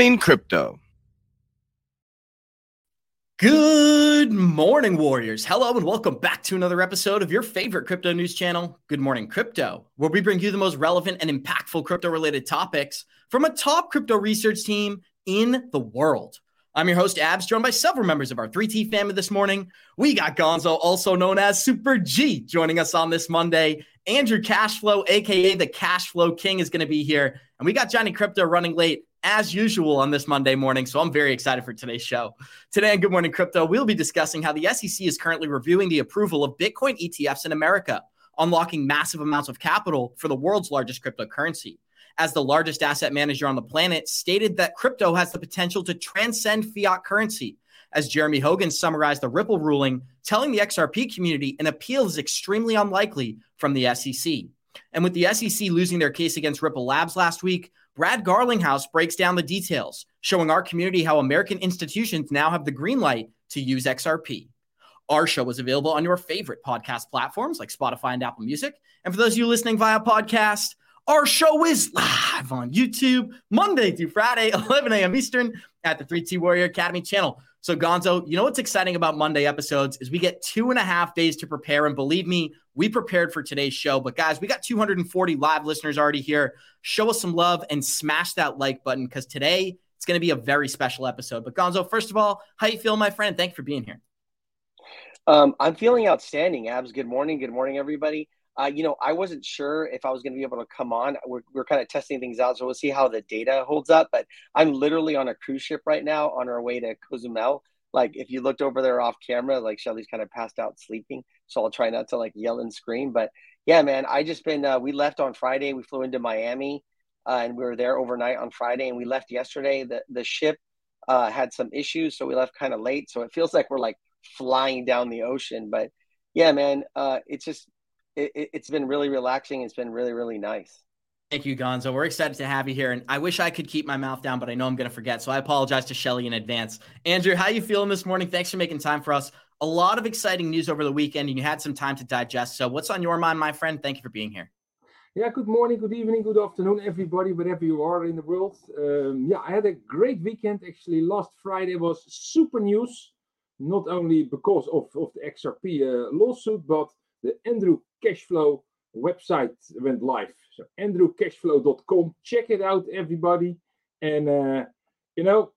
Morning Crypto. Good morning, Warriors. Hello, and welcome back to another episode of your favorite crypto news channel, Good Morning Crypto, where we bring you the most relevant and impactful crypto related topics from a top crypto research team in the world. I'm your host, Abs, joined by several members of our 3T family this morning. We got Gonzo, also known as Super G, joining us on this Monday. Andrew Cashflow, aka the Cashflow King, is going to be here. And we got Johnny Krypto running late as usual on this Monday morning. So I'm very excited for today's show. Today on Good Morning Crypto, we'll be discussing how the SEC is currently reviewing the approval of Bitcoin ETFs in America, unlocking massive amounts of capital for the world's largest cryptocurrency. As the largest asset manager on the planet, stated that crypto has the potential to transcend fiat currency. As Jeremy Hogan summarized the Ripple ruling, telling the XRP community an appeal is extremely unlikely from the SEC. And with the SEC losing their case against Ripple Labs last week, Brad Garlinghouse breaks down the details, showing our community how American institutions now have the green light to use XRP. Our show is available on your favorite podcast platforms like Spotify and Apple Music. And for those of you listening via podcast, our show is live on YouTube Monday through Friday, 11 a.m. Eastern at the 3T Warrior Academy channel. So, Gonzo, you know what's exciting about Monday episodes is we get two and a half days to prepare. And believe me, we prepared for today's show. But, guys, we got 240 live listeners already here. Show us some love and smash that like button because today it's going to be a very special episode. But, Gonzo, first of all, how you feel, my friend? Thank you for being here. Um, I'm feeling outstanding, Abs. Good morning. Good morning, everybody. Uh, you know, I wasn't sure if I was going to be able to come on. We're, we're kind of testing things out, so we'll see how the data holds up. But I'm literally on a cruise ship right now on our way to Cozumel. Like, if you looked over there off camera, like Shelly's kind of passed out sleeping, so I'll try not to like yell and scream. But yeah, man, I just been. Uh, we left on Friday. We flew into Miami, uh, and we were there overnight on Friday, and we left yesterday. The the ship uh, had some issues, so we left kind of late. So it feels like we're like flying down the ocean, but yeah, man, uh, it's just it, has been really relaxing. It's been really, really nice. Thank you, Gonzo. We're excited to have you here, and I wish I could keep my mouth down, but I know I'm going to forget. So I apologize to Shelly in advance. Andrew, how you feeling this morning? Thanks for making time for us. A lot of exciting news over the weekend, and you had some time to digest. So, what's on your mind, my friend? Thank you for being here. Yeah, good morning, good evening, good afternoon, everybody, wherever you are in the world. Um, yeah, I had a great weekend. Actually, last Friday was super news, not only because of, of the XRP uh, lawsuit, but the Andrew Cashflow website went live. So andrewcashflow.com. Check it out, everybody. And, uh, you know,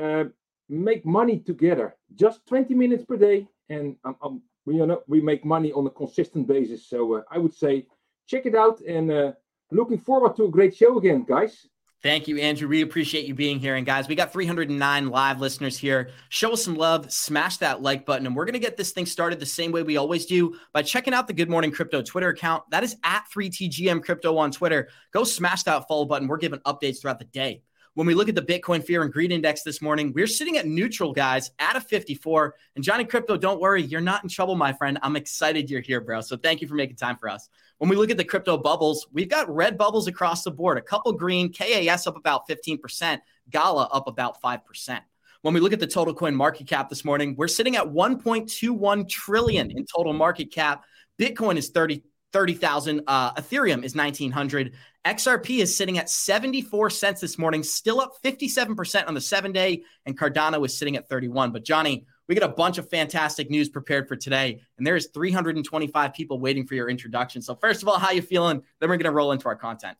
uh, make money together. Just 20 minutes per day. And um, um, we, you know, we make money on a consistent basis. So uh, I would say check it out. And uh, looking forward to a great show again, guys. Thank you, Andrew. We appreciate you being here. And guys, we got 309 live listeners here. Show us some love, smash that like button. And we're going to get this thing started the same way we always do by checking out the Good Morning Crypto Twitter account. That is at 3TGM Crypto on Twitter. Go smash that follow button. We're giving updates throughout the day. When we look at the Bitcoin Fear and Greed Index this morning, we're sitting at neutral, guys, at a 54. And Johnny Krypto, don't worry, you're not in trouble, my friend. I'm excited you're here, bro. So thank you for making time for us. When we look at the crypto bubbles, we've got red bubbles across the board, a couple green, KAS up about 15%, Gala up about 5%. When we look at the total coin market cap this morning, we're sitting at 1.21 trillion in total market cap. Bitcoin is 30 30,000. Uh, Ethereum is 1900. XRP is sitting at 74 cents this morning, still up 57% on the seven day. And Cardano is sitting at 31. But Johnny, we got a bunch of fantastic news prepared for today, and there is 325 people waiting for your introduction. So, first of all, how you feeling? Then we're going to roll into our content.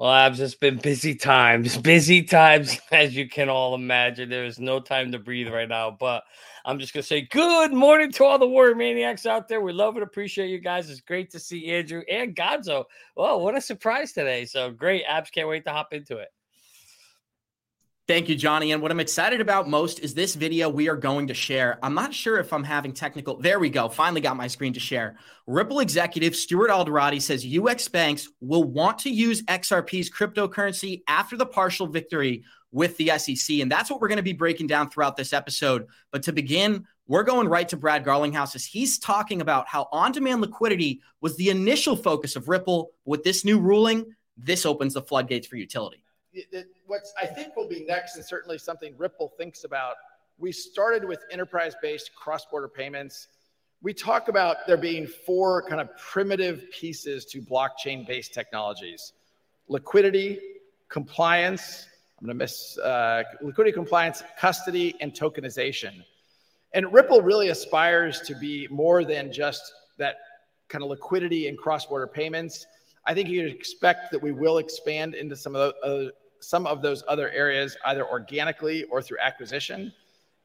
Well, I've just been busy times, busy times, as you can all imagine. There is no time to breathe right now, but I'm just gonna say good morning to all the warrior maniacs out there. We love and appreciate you guys. It's great to see Andrew and Gonzo. Oh, what a surprise today! So great, Abs can't wait to hop into it. Thank you, Johnny. And what I'm excited about most is this video we are going to share. I'm not sure if I'm having technical. There we go. Finally got my screen to share. Ripple executive Stuart Alderoty says U.S. banks will want to use XRP's cryptocurrency after the partial victory with the SEC. And that's what we're going to be breaking down throughout this episode. But to begin, we're going right to Brad Garlinghouse as he's talking about how on demand liquidity was the initial focus of Ripple. With this new ruling, this opens the floodgates for utility what I think will be next, and certainly something Ripple thinks about, we started with enterprise based cross border payments. We talk about there being four kind of primitive pieces to blockchain based technologies liquidity, compliance, I'm going to miss uh, liquidity compliance, custody, and tokenization. And Ripple really aspires to be more than just that kind of liquidity and cross-border payments. I think you would expect that we will expand into some of the, uh, some of those other areas, either organically or through acquisition.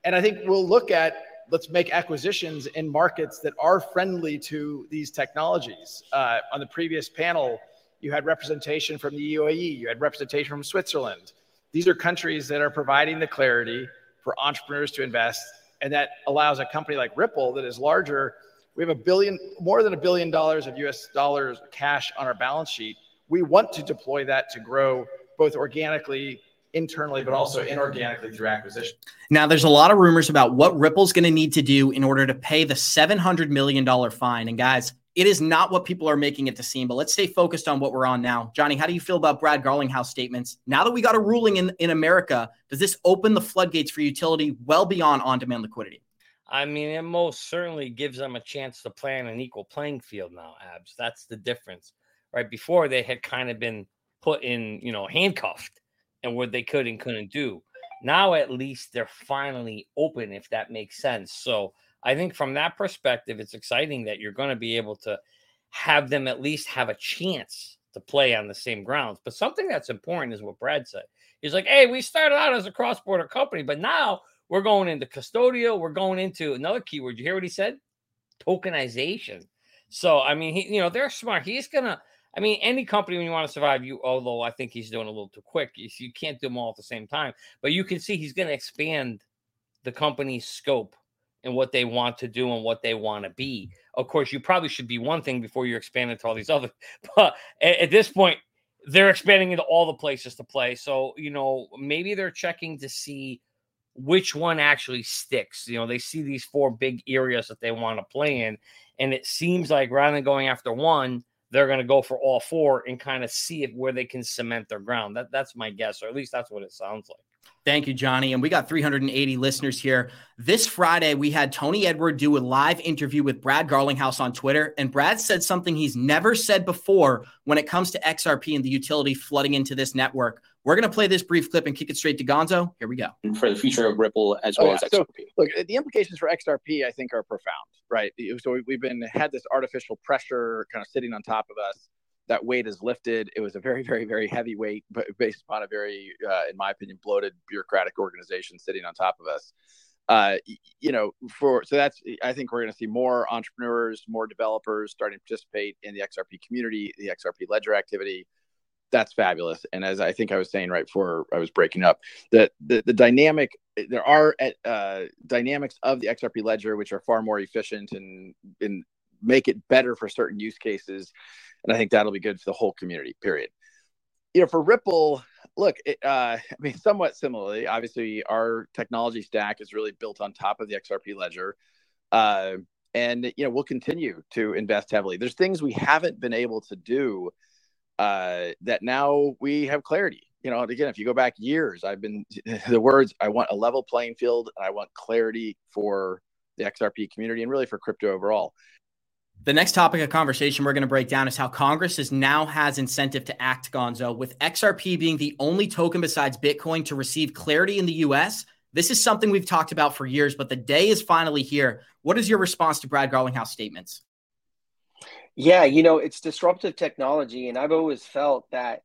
And I think we'll look at let's make acquisitions in markets that are friendly to these technologies. Uh, on the previous panel, you had representation from the UAE, you had representation from Switzerland. These are countries that are providing the clarity for entrepreneurs to invest, and that allows a company like Ripple that is larger. We have a billion, more than a billion dollars of US dollars cash on our balance sheet. We want to deploy that to grow both organically internally, but also inorganically through acquisition. Now, there's a lot of rumors about what Ripple's going to need to do in order to pay the $700 million fine. And guys, it is not what people are making it to seem, but let's stay focused on what we're on now. Johnny, how do you feel about Brad Garlinghouse statements? Now that we got a ruling in, in America, does this open the floodgates for utility well beyond on demand liquidity? I mean, it most certainly gives them a chance to play on an equal playing field now, Abs. That's the difference. Right before they had kind of been put in, you know, handcuffed and what they could and couldn't do. Now at least they're finally open, if that makes sense. So I think from that perspective, it's exciting that you're going to be able to have them at least have a chance to play on the same grounds. But something that's important is what Brad said. He's like, hey, we started out as a cross border company, but now we're going into custodial. We're going into another keyword. You hear what he said? Tokenization. So, I mean, he, you know, they're smart. He's to, I mean, any company when you want to survive, you, although I think he's doing a little too quick, you, you can't do them all at the same time, but you can see he's going to expand the company's scope and what they want to do and what they want to be. Of course, you probably should be one thing before you're expanding to all these other. But at, at this point, they're expanding into all the places to play. So, you know, maybe they're checking to see which one actually sticks. You know, they see these four big areas that they want to play in. And it seems like rather than going after one, they're going to go for all four and kind of see if where they can cement their ground. That that's my guess, or at least that's what it sounds like. Thank you, Johnny. And we got 380 listeners here. This Friday, we had Tony Edward do a live interview with Brad Garlinghouse on Twitter. And Brad said something he's never said before when it comes to XRP and the utility flooding into this network. We're going to play this brief clip and kick it straight to Gonzo. Here we go. For the future of Ripple as well oh, yeah. as XRP. So, look, the implications for XRP, I think, are profound, right? So we've been had this artificial pressure kind of sitting on top of us that weight is lifted. It was a very, very, very heavy weight, but based upon a very, uh, in my opinion, bloated bureaucratic organization sitting on top of us. Uh, you know, for so that's I think we're going to see more entrepreneurs, more developers starting to participate in the XRP community, the XRP ledger activity. That's fabulous. And as I think I was saying right before I was breaking up, that the, the dynamic there are uh, dynamics of the XRP ledger which are far more efficient and and make it better for certain use cases and I think that'll be good for the whole community. Period. You know, for Ripple, look, it, uh, I mean, somewhat similarly, obviously, our technology stack is really built on top of the XRP ledger. Uh, and you know we'll continue to invest heavily there's things we haven't been able to do uh, that now we have clarity you know again if you go back years i've been the words i want a level playing field and i want clarity for the xrp community and really for crypto overall the next topic of conversation we're going to break down is how Congress is now has incentive to act Gonzo, with XRP being the only token besides Bitcoin to receive clarity in the US. This is something we've talked about for years, but the day is finally here. What is your response to Brad Garlinghouse statements? Yeah, you know, it's disruptive technology. And I've always felt that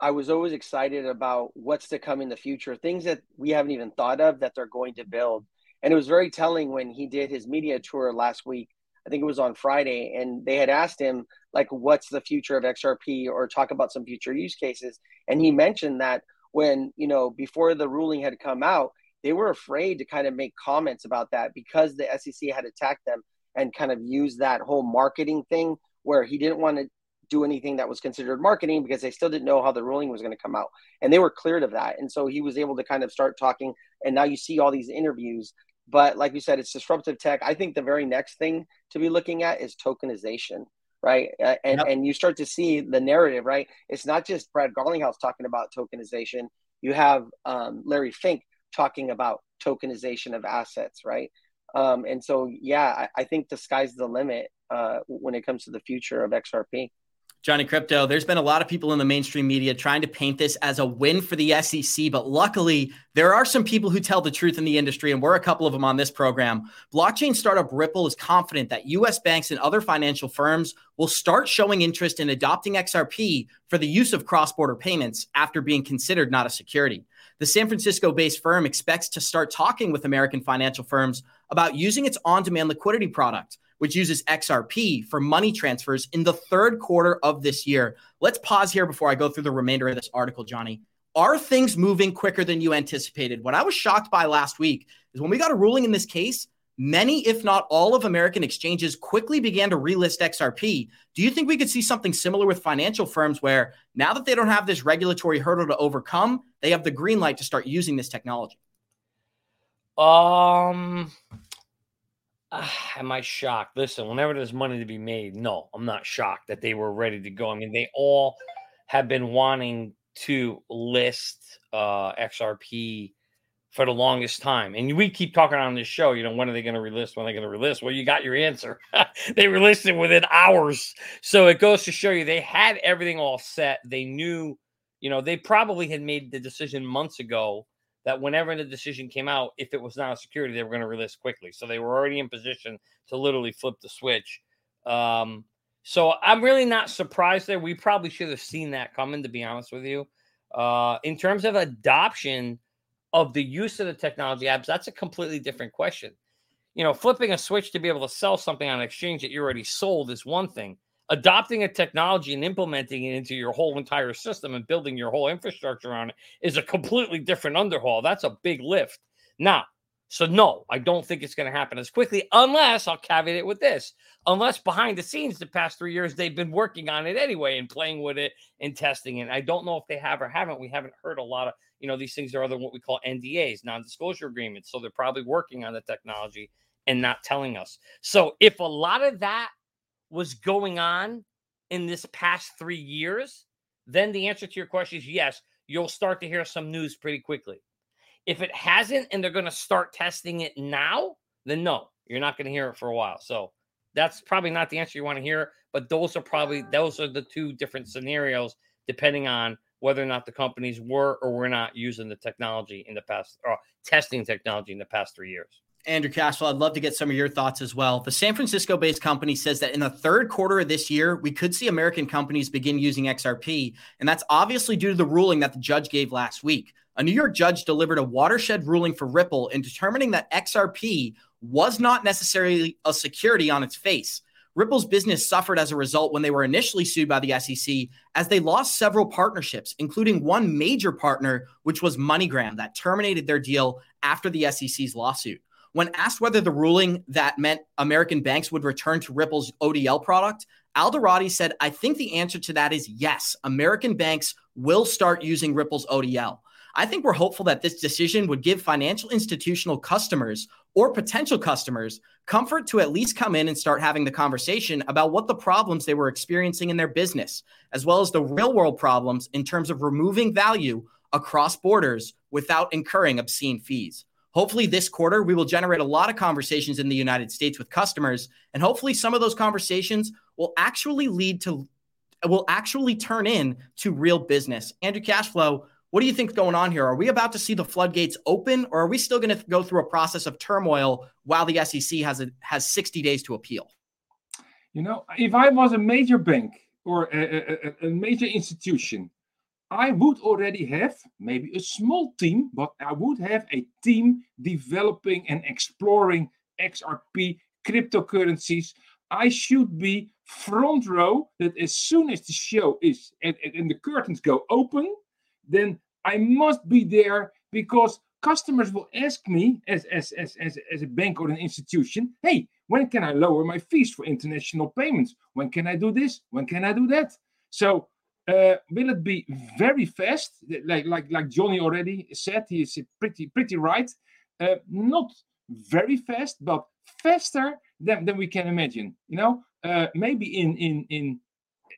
I was always excited about what's to come in the future, things that we haven't even thought of that they're going to build. And it was very telling when he did his media tour last week I think it was on Friday, and they had asked him like, "What's the future of XRP?" or talk about some future use cases, and he mentioned that when you know before the ruling had come out, they were afraid to kind of make comments about that because the SEC had attacked them and kind of use that whole marketing thing where he didn't want to do anything that was considered marketing because they still didn't know how the ruling was going to come out and they were cleared of that and so he was able to kind of start talking and now you see all these interviews but like you said, it's disruptive tech. I think the very next thing to be looking at is tokenization, right? Uh, and yep. and you start to see the narrative, right? It's not just Brad Garlinghouse talking about tokenization. You have um, Larry Fink talking about tokenization of assets, right? Um, and so, yeah, I, I, think the sky's the limit uh, when it comes to the future of XRP. Johnny Krypto, there's been a lot of people in the mainstream media trying to paint this as a win for the SEC, but luckily, there are some people who tell the truth in the industry, and we're a couple of them on this program. Blockchain startup Ripple is confident that US banks and other financial firms will start showing interest in adopting XRP for the use of cross border payments after being considered not a security. The San Francisco based firm expects to start talking with American financial firms about using its on demand liquidity product which uses XRP for money transfers in the third quarter of this year. Let's pause here before I go through the remainder of this article, Johnny. Are things moving quicker than you anticipated? What I was shocked by last week is when we got a ruling in this case, many, if not all, of American exchanges quickly began to relist XRP. Do you think we could see something similar with financial firms where now that they don't have this regulatory hurdle to overcome, they have the green light to start using this technology? Um, uh, am I shocked? Listen, whenever there's money to be made, no, I'm not shocked that they were ready to go. I mean, they all have been wanting to list uh, XRP for the longest time. And we keep talking on this show, you know, when are they going to relist? When are they going to relist? Well, you got your answer. they released it within hours. So it goes to show you they had everything all set. They knew, you know, they probably had made the decision months ago that whenever the decision came out, if it was not a security, they were going to release quickly. So they were already in position to literally flip the switch. Um, so I'm really not surprised there. We probably should have seen that coming, to be honest with you. Uh, in terms of adoption of the use of the technology apps, that's a completely different question. You know, flipping a switch to be able to sell something on an exchange that you already sold is one thing adopting a technology and implementing it into your whole entire system and building your whole infrastructure on it is a completely different underhaul. That's a big lift. Now, so no, I don't think it's going to happen as quickly unless I'll caveat it with this. Unless behind the scenes the past 3 years they've been working on it anyway and playing with it and testing it. I don't know if they have or haven't. We haven't heard a lot of, you know, these things are other what we call NDAs, non-disclosure agreements. So they're probably working on the technology and not telling us. So if a lot of that was going on in this past three years, then the answer to your question is yes, you'll start to hear some news pretty quickly. If it hasn't and they're going to start testing it now, then no, you're not going to hear it for a while. So that's probably not the answer you want to hear, but those are probably those are the two different scenarios depending on whether or not the companies were or were not using the technology in the past or testing technology in the past 3 years. Andrew Cashflow, I'd love to get some of your thoughts as well. The San Francisco based company says that in the third quarter of this year, we could see American companies begin using XRP. And that's obviously due to the ruling that the judge gave last week. A New York judge delivered a watershed ruling for Ripple in determining that XRP was not necessarily a security on its face. Ripple's business suffered as a result when they were initially sued by the SEC, as they lost several partnerships, including one major partner, which was MoneyGram, that terminated their deal after the SEC's lawsuit. When asked whether the ruling that meant American banks would return to Ripple's ODL product, Alderoty said, I think the answer to that is yes. American banks will start using Ripple's ODL. I think we're hopeful that this decision would give financial institutional customers or potential customers comfort to at least come in and start having the conversation about what the problems they were experiencing in their business, as well as the real world problems in terms of removing value across borders without incurring obscene fees. Hopefully, this quarter, we will generate a lot of conversations in the United States with customers. And hopefully, some of those conversations will actually lead to, will actually turn in to real business. Andrew Cashflow, what do you think is going on here? Are we about to see the floodgates open, or are we still going to go through a process of turmoil while the SEC has a, has 60 days to appeal? You know, if I was a major bank or a, a, a major institution, I would already have maybe a small team, but I would have a team developing and exploring XRP cryptocurrencies. I should be front row that as soon as the show is and, and the curtains go open, then I must be there because customers will ask me as, as, as, as, as a bank or an institution, hey, when can I lower my fees for international payments? When can I do this? When can I do that? So uh, will it be very fast? Like like like Johnny already said, he is pretty pretty right. Uh, not very fast, but faster than, than we can imagine. You know, uh, maybe in in in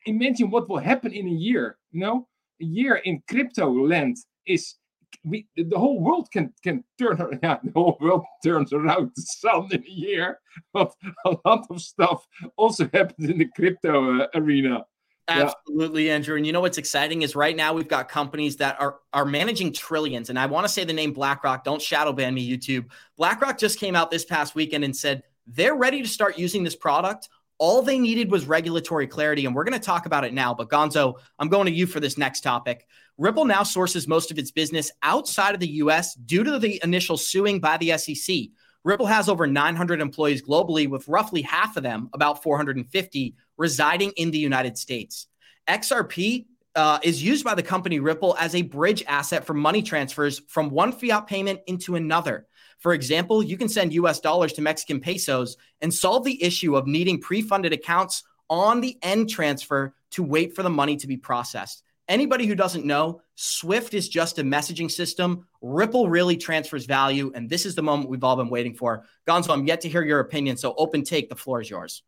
imagine what will happen in a year. You know, a year in crypto land is we the whole world can can turn yeah the whole world turns around the sun in a year but a lot of stuff also happens in the crypto uh, arena Absolutely, Andrew. And you know what's exciting is right now we've got companies that are are managing trillions. And I want to say the name BlackRock. Don't shadow ban me, YouTube. BlackRock just came out this past weekend and said they're ready to start using this product. All they needed was regulatory clarity, and we're going to talk about it now. But Gonzo, I'm going to you for this next topic. Ripple now sources most of its business outside of the US due to the initial suing by the SEC. Ripple has over 900 employees globally, with roughly half of them, about 450, residing in the United States. XRP uh, is used by the company Ripple as a bridge asset for money transfers from one fiat payment into another. For example, you can send US dollars to Mexican pesos and solve the issue of needing pre funded accounts on the end transfer to wait for the money to be processed. Anybody who doesn't know, Swift is just a messaging system. Ripple really transfers value. And this is the moment we've all been waiting for. Gonzo, I'm yet to hear your opinion. So open take, the floor is yours.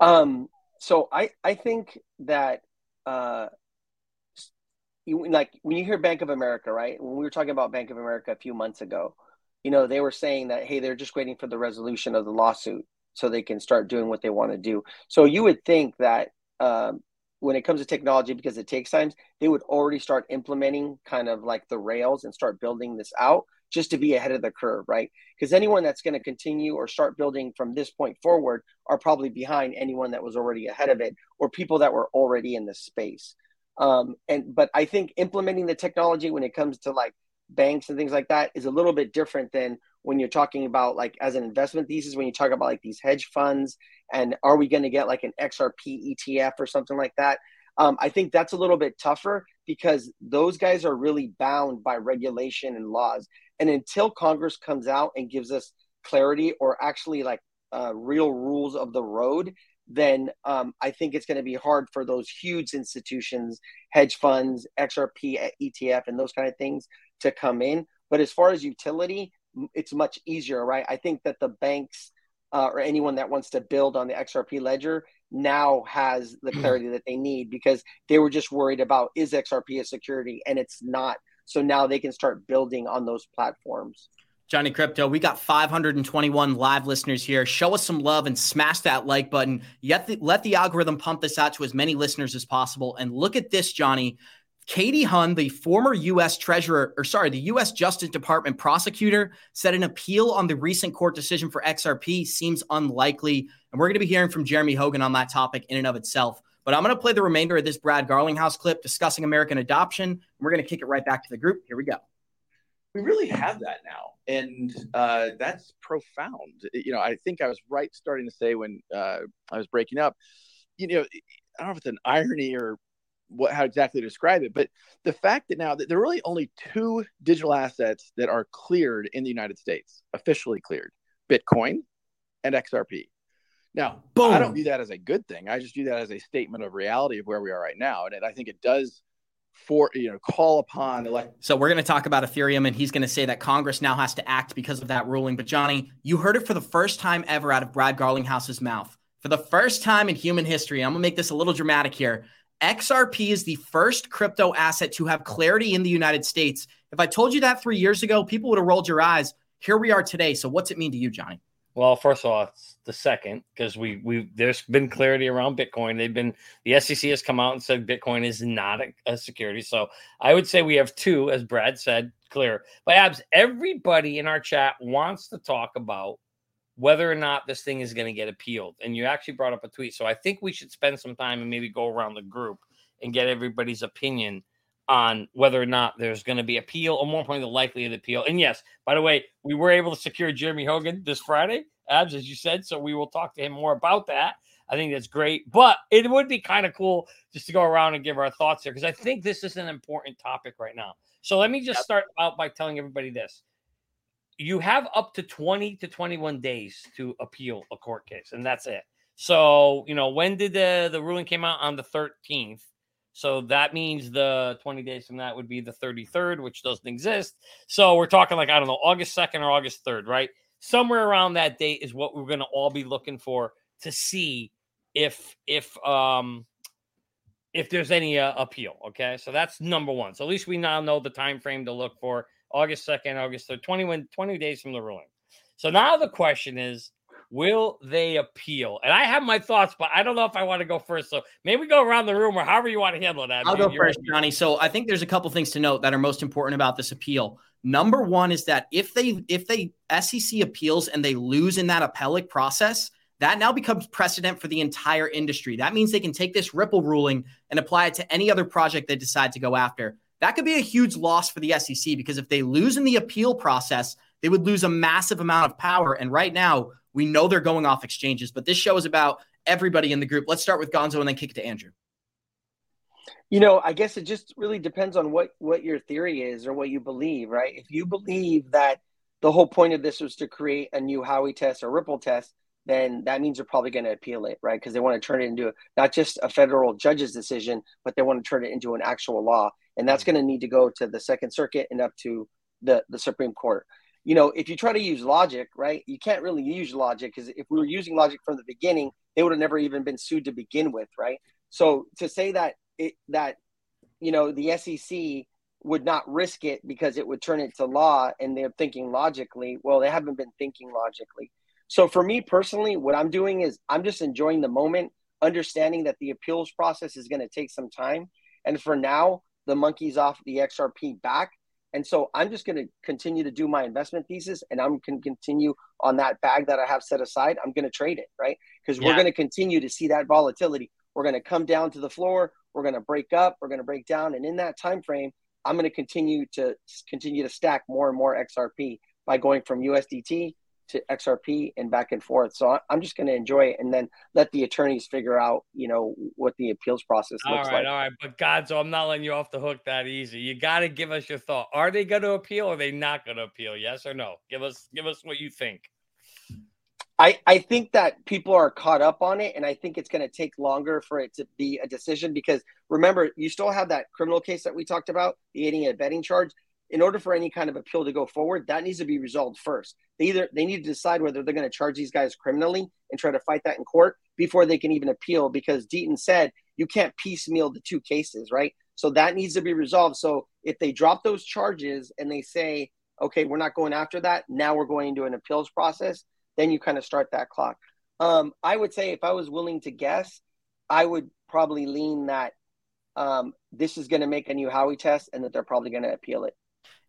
Um, so I I think that uh, you like when you hear Bank of America, right? When we were talking about Bank of America a few months ago, you know, they were saying that hey, they're just waiting for the resolution of the lawsuit so they can start doing what they want to do. So you would think that um, when it comes to technology, because it takes time, they would already start implementing kind of like the rails and start building this out just to be ahead of the curve, right? Because anyone that's going to continue or start building from this point forward are probably behind anyone that was already ahead of it or people that were already in the space. Um, and but I think implementing the technology when it comes to like banks and things like that is a little bit different than when you're talking about like as an investment thesis when you talk about like these hedge funds and are we going to get like an XRP ETF or something like that. Um, I think that's a little bit tougher because those guys are really bound by regulation and laws. And until Congress comes out and gives us clarity or actually like uh, real rules of the road, then um, I think it's going to be hard for those huge institutions, hedge funds, XRP, ETF, and those kind of things to come in. But as far as utility, it's much easier, right? I think that the banks uh, or anyone that wants to build on the XRP ledger now has the clarity that they need because they were just worried about is XRP a security and it's not. So now they can start building on those platforms. Johnny Krypto, we got 521 live listeners here. Show us some love and smash that like button. Yet the, let the algorithm pump this out to as many listeners as possible. And look at this, Johnny. Katie Haun, the former U.S. Treasurer, or sorry, the U.S. Justice Department prosecutor, said an appeal on the recent court decision for XRP seems unlikely. And we're going to be hearing from Jeremy Hogan on that topic in and of itself. But I'm going to play the remainder of this Brad Garlinghouse clip discussing American adoption. And we're going to kick it right back to the group. Here we go. We really have that now. And uh, that's profound. You know, I think I was right starting to say when uh, I was breaking up, you know, I don't know if it's an irony or what how exactly to describe it, but the fact that now that there are really only two digital assets that are cleared in the United States, officially cleared, Bitcoin and XRP. Now, Boom. I don't view that as a good thing. I just view that as a statement of reality of where we are right now, and I think it does for you know call upon elect- so we're going to talk about ethereum and he's going to say that congress now has to act because of that ruling but johnny you heard it for the first time ever out of brad garlinghouse's mouth for the first time in human history i'm going to make this a little dramatic here XRP is the first crypto asset to have clarity in the United States. If I told you that three years ago, people would have rolled your eyes. Here we are today. So, what's it mean to you, Johnny? Well, first of all, it's the second because we we there's been clarity around Bitcoin. They've been the SEC has come out and said Bitcoin is not a, a security. So I would say we have two, as Brad said, clear. But abs, everybody in our chat wants to talk about whether or not this thing is going to get appealed. And you actually brought up a tweet. So I think we should spend some time and maybe go around the group and get everybody's opinion on whether or not there's going to be appeal or more importantly, the likelihood of the appeal. And yes, by the way, we were able to secure Jeremy Hogan this Friday, Abs, as you said. So we will talk to him more about that. I think that's great. But it would be kind of cool just to go around and give our thoughts here because I think this is an important topic right now. So let me just start out by telling everybody this you have up to 20 to 21 days to appeal a court case, and that's it. So, you know, when did the, the ruling came out on the 13th? So that means the 20 days from that would be the 33rd, which doesn't exist. So we're talking like, I don't know, August 2nd or August 3rd, right? Somewhere around that date is what we're going to all be looking for to see if, if, um, if there's any uh, appeal okay so that's number one so at least we now know the time frame to look for August 2nd, August 3rd, 21, 20 days from the ruling. So now the question is Will they appeal? And I have my thoughts, but I don't know if I want to go first. So maybe go around the room or however you want to handle that. I'll go first, Johnny. So I think there's a couple things to note that are most important about this appeal. Number one is that if they if they SEC appeals and they lose in that appellate process, that now becomes precedent for the entire industry. That means they can take this Ripple ruling and apply it to any other project they decide to go after. That could be a huge loss for the SEC because if they lose in the appeal process, they would lose a massive amount of power. And right now, we know they're going off exchanges, but this show is about everybody in the group. Let's start with Gonzo and then kick it to Andrew. You know, I guess it just really depends on what what your theory is or what you believe, right? If you believe that the whole point of this was to create a new Howey test or Ripple test, then that means they're probably going to appeal it, right? Because they want to turn it into not just a federal judge's decision, but they want to turn it into an actual law, and that's mm. going to need to go to the Second Circuit and up to the the Supreme Court. You know, if you try to use logic, right, you can't really use logic because if we were using logic from the beginning, they would have never even been sued to begin with, right? So to say that it that you know the SEC would not risk it because it would turn it to law and they're thinking logically, well, they haven't been thinking logically so for me personally, what I'm doing is I'm just enjoying the moment, understanding that the appeals process is going to take some time. And for now, the monkey's off the XRP back. And so I'm just going to continue to do my investment thesis and I'm going to continue on that bag that I have set aside. I'm going to trade it, right? Because yeah. we're going to continue to see that volatility. We're going to come down to the floor, we're going to break up, we're going to break down and in that time frame, I'm going to continue to continue to stack more and more XRP by going from USDT to XRP and back and forth. So I'm just going to enjoy it and then let the attorneys figure out, you know, what the appeals process looks all right, like. All right, but God, so I'm not letting you off the hook that easy. You got to give us your thought. Are they going to appeal? or Are they not going to appeal? Yes or no? Give us, give us what you think. I, I think that people are caught up on it, and I think it's going to take longer for it to be a decision because remember, you still have that criminal case that we talked about, the aiding and abetting charge in order for any kind of appeal to go forward, that needs to be resolved first. They either they need to decide whether they're going to charge these guys criminally and try to fight that in court before they can even appeal. Because Deaton said you can't piecemeal the two cases, right? So that needs to be resolved. So if they drop those charges and they say, okay, we're not going after that, now we're going into an appeals process, then you kind of start that clock. Um, I would say if I was willing to guess, I would probably lean that um, this is going to make a new Howey test and that they're probably going to appeal it.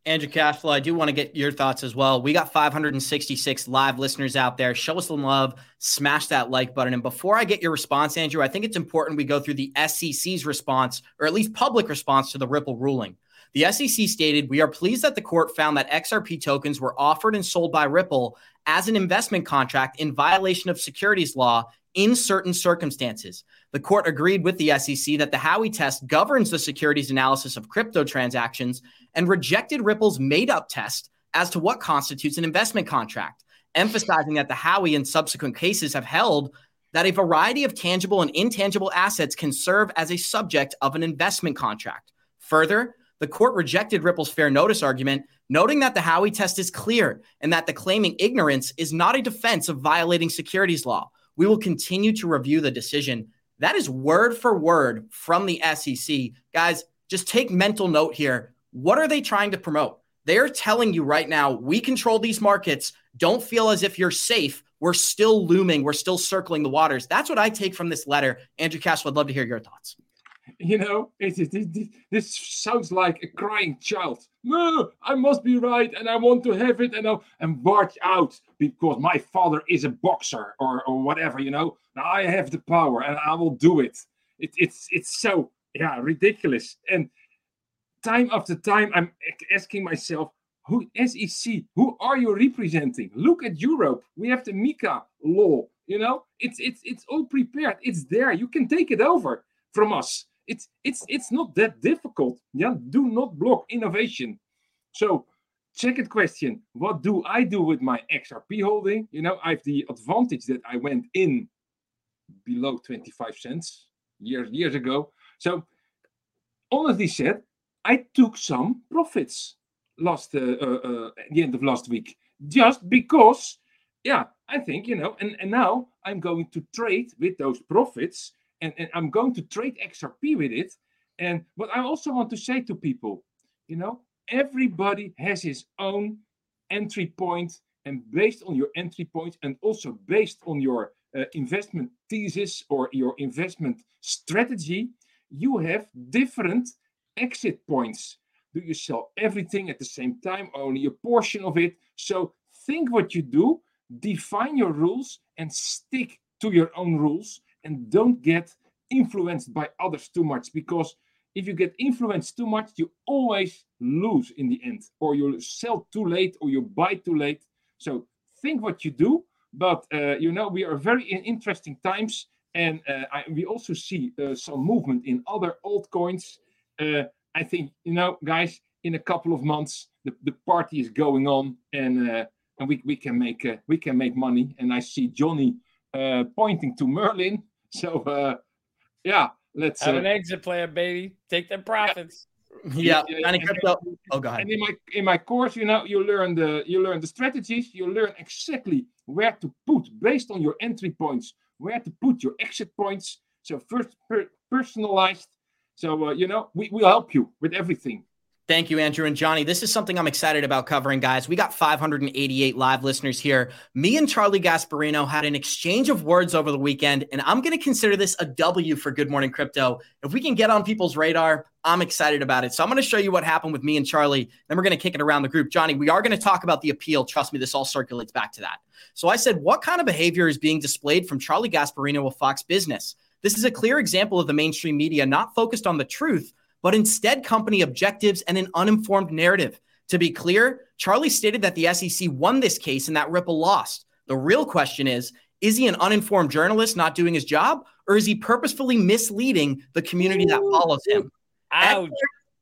Andrew Cashflow, I do want to get your thoughts as well. We got 566 live listeners out there. Show us some love, smash that like button. And before I get your response, Andrew, I think it's important we go through the SEC's response, or at least public response to the Ripple ruling. The SEC stated, We are pleased that the court found that XRP tokens were offered and sold by Ripple as an investment contract in violation of securities law in certain circumstances. The court agreed with the SEC that the Howey test governs the securities analysis of crypto transactions and rejected Ripple's made up test as to what constitutes an investment contract, emphasizing that the Howey and subsequent cases have held that a variety of tangible and intangible assets can serve as a subject of an investment contract. Further, the court rejected Ripple's fair notice argument, noting that the Howey test is clear and that the claiming ignorance is not a defense of violating securities law. We will continue to review the decision. That is word for word from the SEC. Guys, just take mental note here. What are they trying to promote? They're telling you right now, we control these markets. Don't feel as if you're safe. We're still looming. We're still circling the waters. That's what I take from this letter. Andrew Cash, I'd love to hear your thoughts. You know, it, it, this sounds like a crying child. No, I must be right, and I want to have it, and I'll, and watch out because my father is a boxer or, or whatever. You know, now I have the power, and I will do it. it it's it's so yeah ridiculous, and time after time, I'm asking myself, who SEC, who are you representing? Look at Europe. We have the MiCA law. You know, it's it's it's all prepared. It's there. You can take it over from us. It's it's it's not that difficult. Yeah, do not block innovation. So, second question: What do I do with my XRP holding? You know, I have the advantage that I went in below 25 cents years years ago. So, honestly said, I took some profits last uh, uh, uh, at the end of last week just because, yeah, I think you know, and and now I'm going to trade with those profits, and and I'm going to trade XRP with it. And but I also want to say to people, you know, everybody has his own entry point and based on your entry and also based on your uh, investment thesis or your investment strategy, you have different exit points. Do you sell everything at the same time, only a portion of it? So think what you do, define your rules, and stick to your own rules, and don't get influenced by others too much because if you get influenced too much, you always lose in the end, or you sell too late, or you buy too late. So think what you do, but uh, you know we are very in interesting times, and uh, I, we also see uh, some movement in other altcoins. Uh, I think you know, guys, in a couple of months, the, the party is going on, and uh, and we, we can make uh, we can make money. And I see Johnny pointing to Merlin. So uh, yeah, let's have an exit plan, baby. Take the profits. Yeah, yeah, and, crypto. Oh, go ahead. And in my in my course, you know, you learn the you learn the strategies. You learn exactly where to put based on your entry points, where to put your exit points. So first per, personalized. So uh, you know, we will help you with everything. Thank you, Andrew and Johnny. This is something I'm excited about covering, guys. We got 588 live listeners here. Me and Charlie Gasparino had an exchange of words over the weekend, and I'm going to consider this a W for Good Morning Crypto. If we can get on people's radar, I'm excited about it. So I'm going to show you what happened with me and Charlie. Then we're going to kick it around the group. Johnny, we are going to talk about the appeal. Trust me, this all circulates back to that. So I said, what kind of behavior is being displayed from Charlie Gasparino with Fox Business? This is a clear example of the mainstream media not focused on the truth, but instead company objectives and an uninformed narrative. To be clear, Charlie stated that the SEC won this case and that Ripple lost. The real question is is he an uninformed journalist not doing his job, or is he purposefully misleading the community that follows him? Ouch.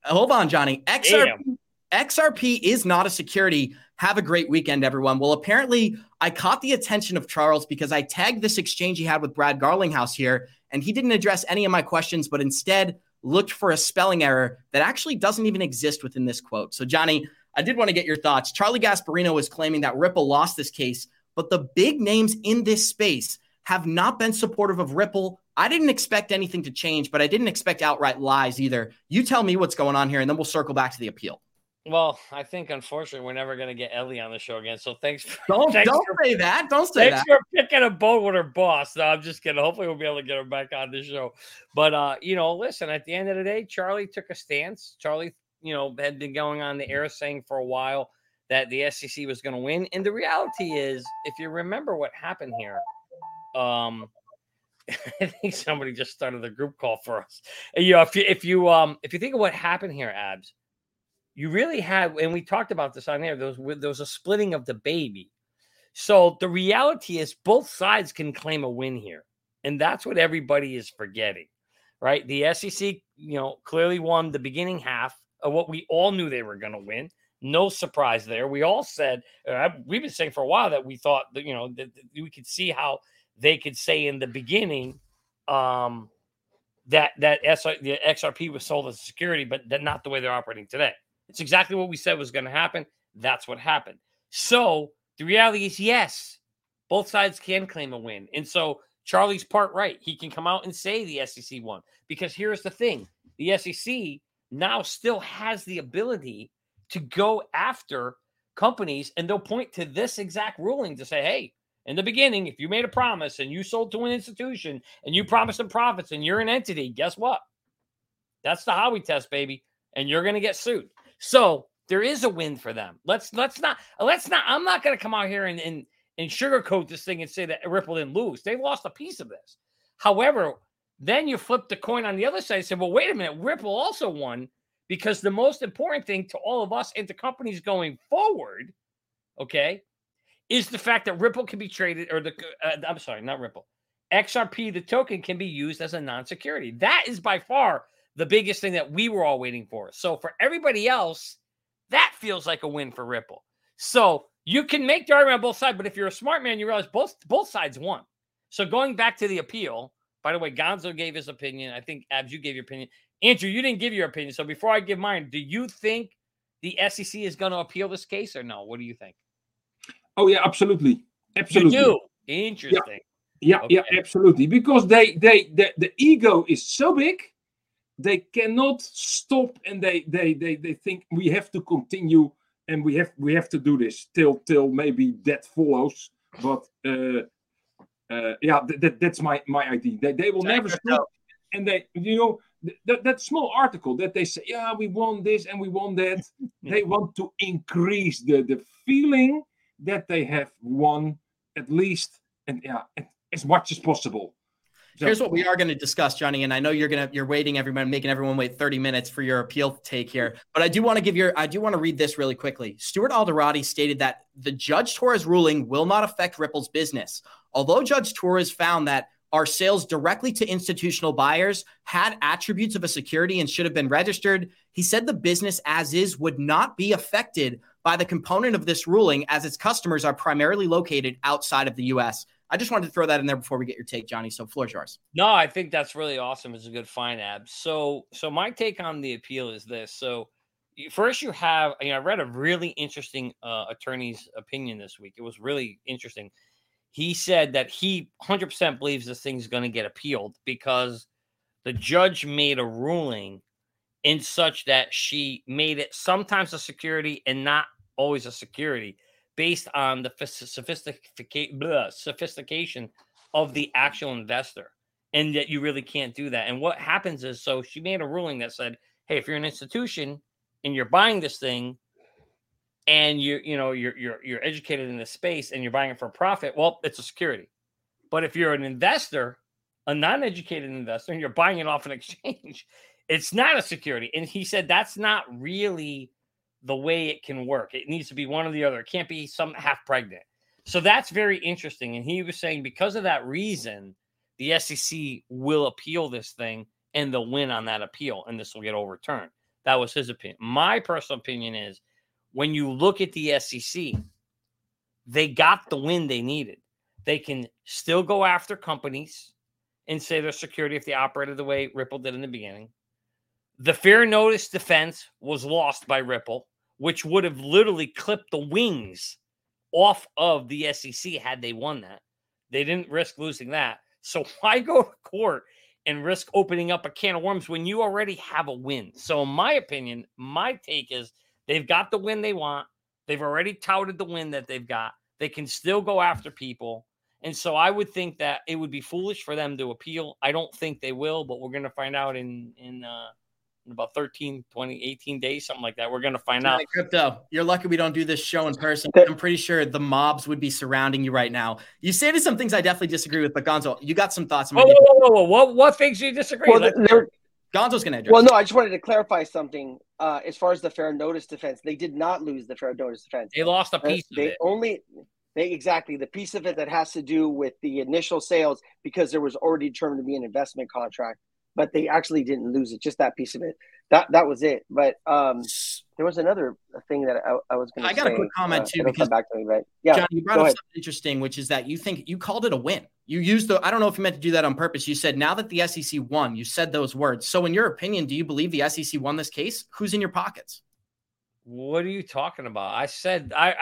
hold on, Johnny. XRP, XRP is not a security. Have a great weekend, everyone. Well, apparently, I caught the attention of Charles because I tagged this exchange he had with Brad Garlinghouse here, and he didn't address any of my questions, but instead looked for a spelling error that actually doesn't even exist within this quote. So, Johnny, I did want to get your thoughts. Charlie Gasparino is claiming that Ripple lost this case, but the big names in this space have not been supportive of Ripple. I didn't expect anything to change, but I didn't expect outright lies either. You tell me what's going on here, and then we'll circle back to the appeal. Well, I think unfortunately we're never going to get Ellie on the show again. So thanks. For, don't thanks don't for, say that. Don't say that. thanks that. for picking a boat with her boss. No, I'm just kidding. Hopefully we'll be able to get her back on the show. But uh, you know, listen. At the end of the day, Charlie took a stance. Charlie, you know, had been going on the air saying for a while that the SEC was going to win, and the reality is, if you remember what happened here, um, I think somebody just started the group call for us. You know, if you if you um if you think of what happened here, abs you really had, and we talked about this on there. There was, there was a splitting of the baby. So the reality is, both sides can claim a win here, and that's what everybody is forgetting, right? The SEC, you know, clearly won the beginning half of what we all knew they were going to win. No surprise there. We all said we've been saying for a while that we thought that you know that, we could see how they could say in the beginning um, that that SR, the XRP was sold as a security, but not the way they're operating today. It's exactly what we said was going to happen. That's what happened. So the reality is, yes, both sides can claim a win. And so Charlie's part right. He can come out and say the SEC won. Because here's the thing the SEC now still has the ability to go after companies and they'll point to this exact ruling to say, hey, in the beginning, if you made a promise and you sold to an institution and you promised them profits and you're an entity, guess what? That's the Howey test, baby. And you're going to get sued. So there is a win for them. Let's let's not let's not. I'm not going to come out here and, and and sugarcoat this thing and say that Ripple didn't lose. They lost a piece of this. However, then you flip the coin on the other side and say, well, wait a minute, Ripple also won because the most important thing to all of us and to companies going forward, okay, is the fact that Ripple can be traded, or the uh, I'm sorry, not Ripple, XRP, the token can be used as a non-security. That is by far the biggest thing that we were all waiting for. So for everybody else, that feels like a win for Ripple. So you can make the argument on both sides, but if you're a smart man, you realize both both sides won. So going back to the appeal, by the way, Gonzo gave his opinion. I think Abs, you gave your opinion. Andrew, you didn't give your opinion. So before I give mine, do you think the SEC is going to appeal this case or no? What do you think? Oh yeah, absolutely, absolutely. You do. Interesting. Yeah, yeah, okay. yeah, absolutely. Because they, they, the, the ego is so big they cannot stop and they they they, they think we have to continue and we have we have to do this till till maybe that follows. But uh, uh, yeah, th- that, that's my my idea. They, they will never stop. And they, you know, th- that small article that they say, yeah, we want this and we want that. they want to increase the the feeling that they have won at least and yeah as much as possible. So, Here's what we are going to discuss, Johnny, and I know you're gonna you're waiting everyone making everyone wait 30 minutes for your appeal to take here, but I do want to give your I do want to read this really quickly. Stuart Alderoty stated that the Judge Torres ruling will not affect Ripple's business. Although Judge Torres found that our sales directly to institutional buyers had attributes of a security and should have been registered, he said the business as is would not be affected by the component of this ruling as its customers are primarily located outside of the US. I just wanted to throw that in there before we get your take, Johnny. So floor's yours. No, I think that's really awesome. It's a good fine, Ab. So, so my take on the appeal is this. So, first you have, you know, I read a really interesting uh, attorney's opinion this week. It was really interesting. He said that he 100% believes this thing's going to get appealed because the judge made a ruling in such that she made it sometimes a security and not always a security based on the sophistication sophistication of the actual investor and that you really can't do that. And what happens is so she made a ruling that said, hey, if you're an institution and you're buying this thing and you you know you're you're you're educated in this space and you're buying it for profit, well, it's a security. But if you're an investor, a non-educated investor, and you're buying it off an exchange, it's not a security. And he said that's not really the way it can work. It needs to be one or the other. It can't be some half pregnant. So that's very interesting. And he was saying because of that reason, the SEC will appeal this thing and they'll win on that appeal and this will get overturned. That was his opinion. My personal opinion is when you look at the SEC, they got the win they needed. They can still go after companies and say they're security if they operated the way Ripple did in the beginning. The fair notice defense was lost by Ripple, which would have literally clipped the wings off of the SEC had they won that. They didn't risk losing that. So why go to court and risk opening up a can of worms when you already have a win? So, in my opinion, my take is they've got the win they want. They've already touted the win that they've got. They can still go after people. And so I would think that it would be foolish for them to appeal. I don't think they will, but we're going to find out in in uh, in about 13, 20, 18 days, something like that. We're going to find out. Crypto, you're lucky we don't do this show in person. I'm pretty sure the mobs would be surrounding you right now. You stated some things I definitely disagree with, but Gonzo, you got some thoughts. Whoa, whoa, whoa, whoa, What, what things do you disagree well, with? Gonzo's going to address. Well, no, I just wanted to clarify something. Uh, as far as the fair notice defense, they did not lose the fair notice defense. They lost a uh, piece uh, they only they exactly the piece of it that has to do with the initial sales because there was already determined to be an investment contract but they actually didn't lose it. Just that piece of it. That that was it. But um, there was another thing that I, I was going to. I got say, a quick comment uh, too because back to me, right? Yeah, John, you brought up ahead. something interesting, which is that you think you called it a win. You used the. I don't know if you meant to do that on purpose. You said now that the SEC won, you said those words. So, in your opinion, do you believe the SEC won this case? Who's in your pockets? What are you talking about? I said I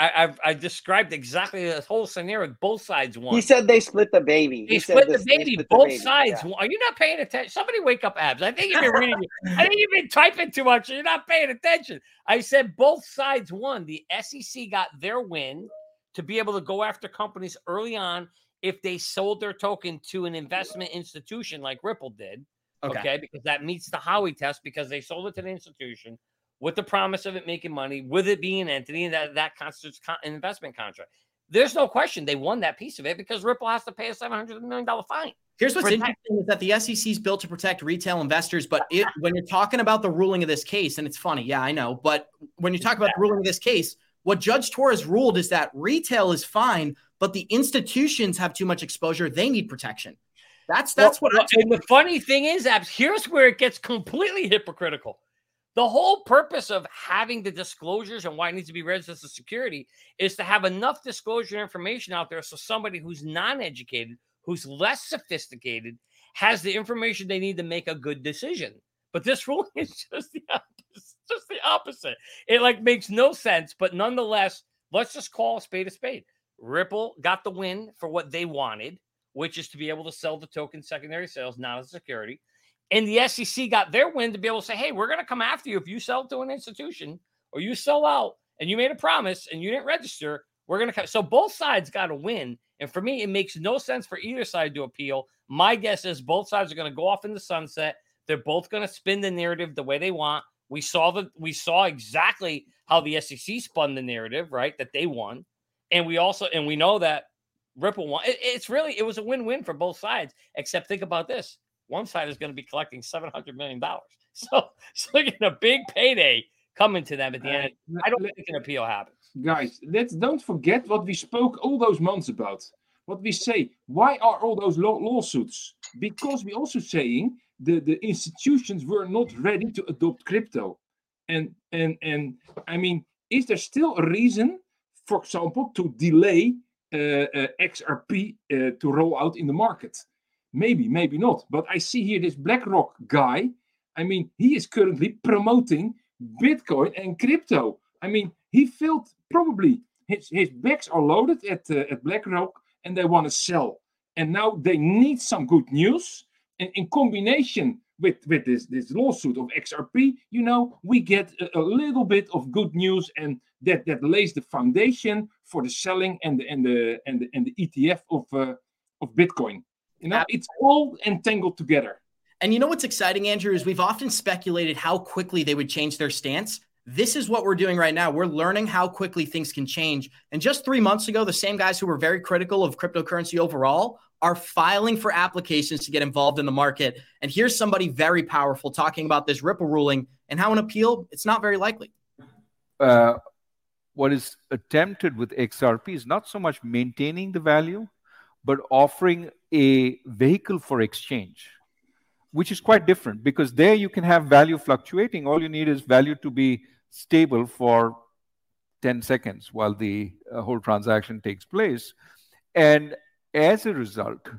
I I described exactly this whole scenario. Both sides won. He said they split the baby. They he split the baby. Split both the baby. sides. Yeah. Are you not paying attention? Somebody wake up, abs. I think you've been reading. I think you've been typing too much. You're not paying attention. I said both sides won. The SEC got their win to be able to go after companies early on if they sold their token to an investment institution like Ripple did. Okay, okay because that meets the Howey test because they sold it to the institution with the promise of it making money, with it being an entity, and that that constitutes an investment contract. There's no question they won that piece of it because Ripple has to pay a seven hundred million dollar fine. Here's what's interesting is that the SEC is built to protect retail investors, but it, when you're talking about the ruling of this case, and it's funny, yeah, I know, but when you talk about the ruling of this case, what Judge Torres ruled is that retail is fine, but the institutions have too much exposure; they need protection. That's that's well, what. and the funny thing is, Abs, here's where it gets completely hypocritical. The whole purpose of having the disclosures and why it needs to be registered as a security is to have enough disclosure information out there so somebody who's non-educated, who's less sophisticated, has the information they need to make a good decision. But this ruling is just the opposite. Just the opposite. It like makes no sense, but nonetheless, let's just call a spade a spade. Ripple got the win for what they wanted, which is to be able to sell the token secondary sales, not as a security. And the SEC got their win to be able to say, hey, we're going to come after you if you sell to an institution or you sell out and you made a promise and you didn't register, we're going to. Come. So both sides got to win. And for me, it makes no sense for either side to appeal. My guess is both sides are going to go off in the sunset. They're both going to spin the narrative the way they want. We saw that we saw exactly how the SEC spun the narrative, right? That they won, and we also and we know that Ripple won. It, it's really it was a win-win for both sides. Except think about this: one side is going to be collecting seven hundred million dollars, so so getting a big payday coming to them at the end. I don't think an appeal happens. Guys, let's don't forget what we spoke all those months about. What we say, why are all those law- lawsuits? Because we also saying the, the institutions were not ready to adopt crypto. And and and I mean, is there still a reason, for example, to delay uh, uh, XRP uh, to roll out in the market? Maybe, maybe not. But I see here this BlackRock guy. I mean, he is currently promoting Bitcoin and crypto. I mean, he felt probably his, his bags are loaded at, uh, at BlackRock and they want to sell. And now they need some good news. And in combination with, with this, this lawsuit of XRP, you know, we get a, a little bit of good news and that, that lays the foundation for the selling and the, and the, and the, and the ETF of, uh, of Bitcoin. You know, it's all entangled together. And you know what's exciting, Andrew, is we've often speculated how quickly they would change their stance. This is what we're doing right now. We're learning how quickly things can change. And just three months ago, the same guys who were very critical of cryptocurrency overall are filing for applications to get involved in the market. And here's somebody very powerful talking about this Ripple ruling and how an appeal, it's not very likely. Uh, what is attempted with XRP is not so much maintaining the value, but offering a vehicle for exchange which is quite different because there you can have value fluctuating. All you need is value to be stable for 10 seconds while the uh, whole transaction takes place. And as a result,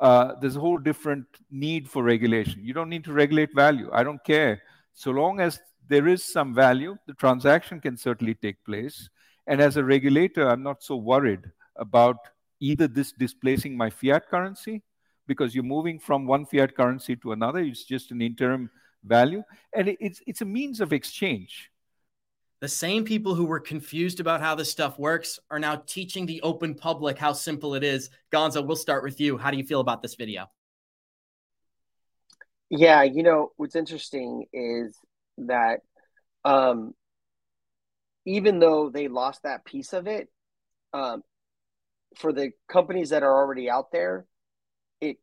uh, there's a whole different need for regulation. You don't need to regulate value. I don't care. So long as there is some value, the transaction can certainly take place. And as a regulator, I'm not so worried about either this displacing my fiat currency because you're moving from one fiat currency to another. It's just an interim value, and it's it's a means of exchange. The same people who were confused about how this stuff works are now teaching the open public how simple it is. Gonzo, we'll start with you. How do you feel about this video? Yeah, you know, what's interesting is that um, even though they lost that piece of it, um, for the companies that are already out there, it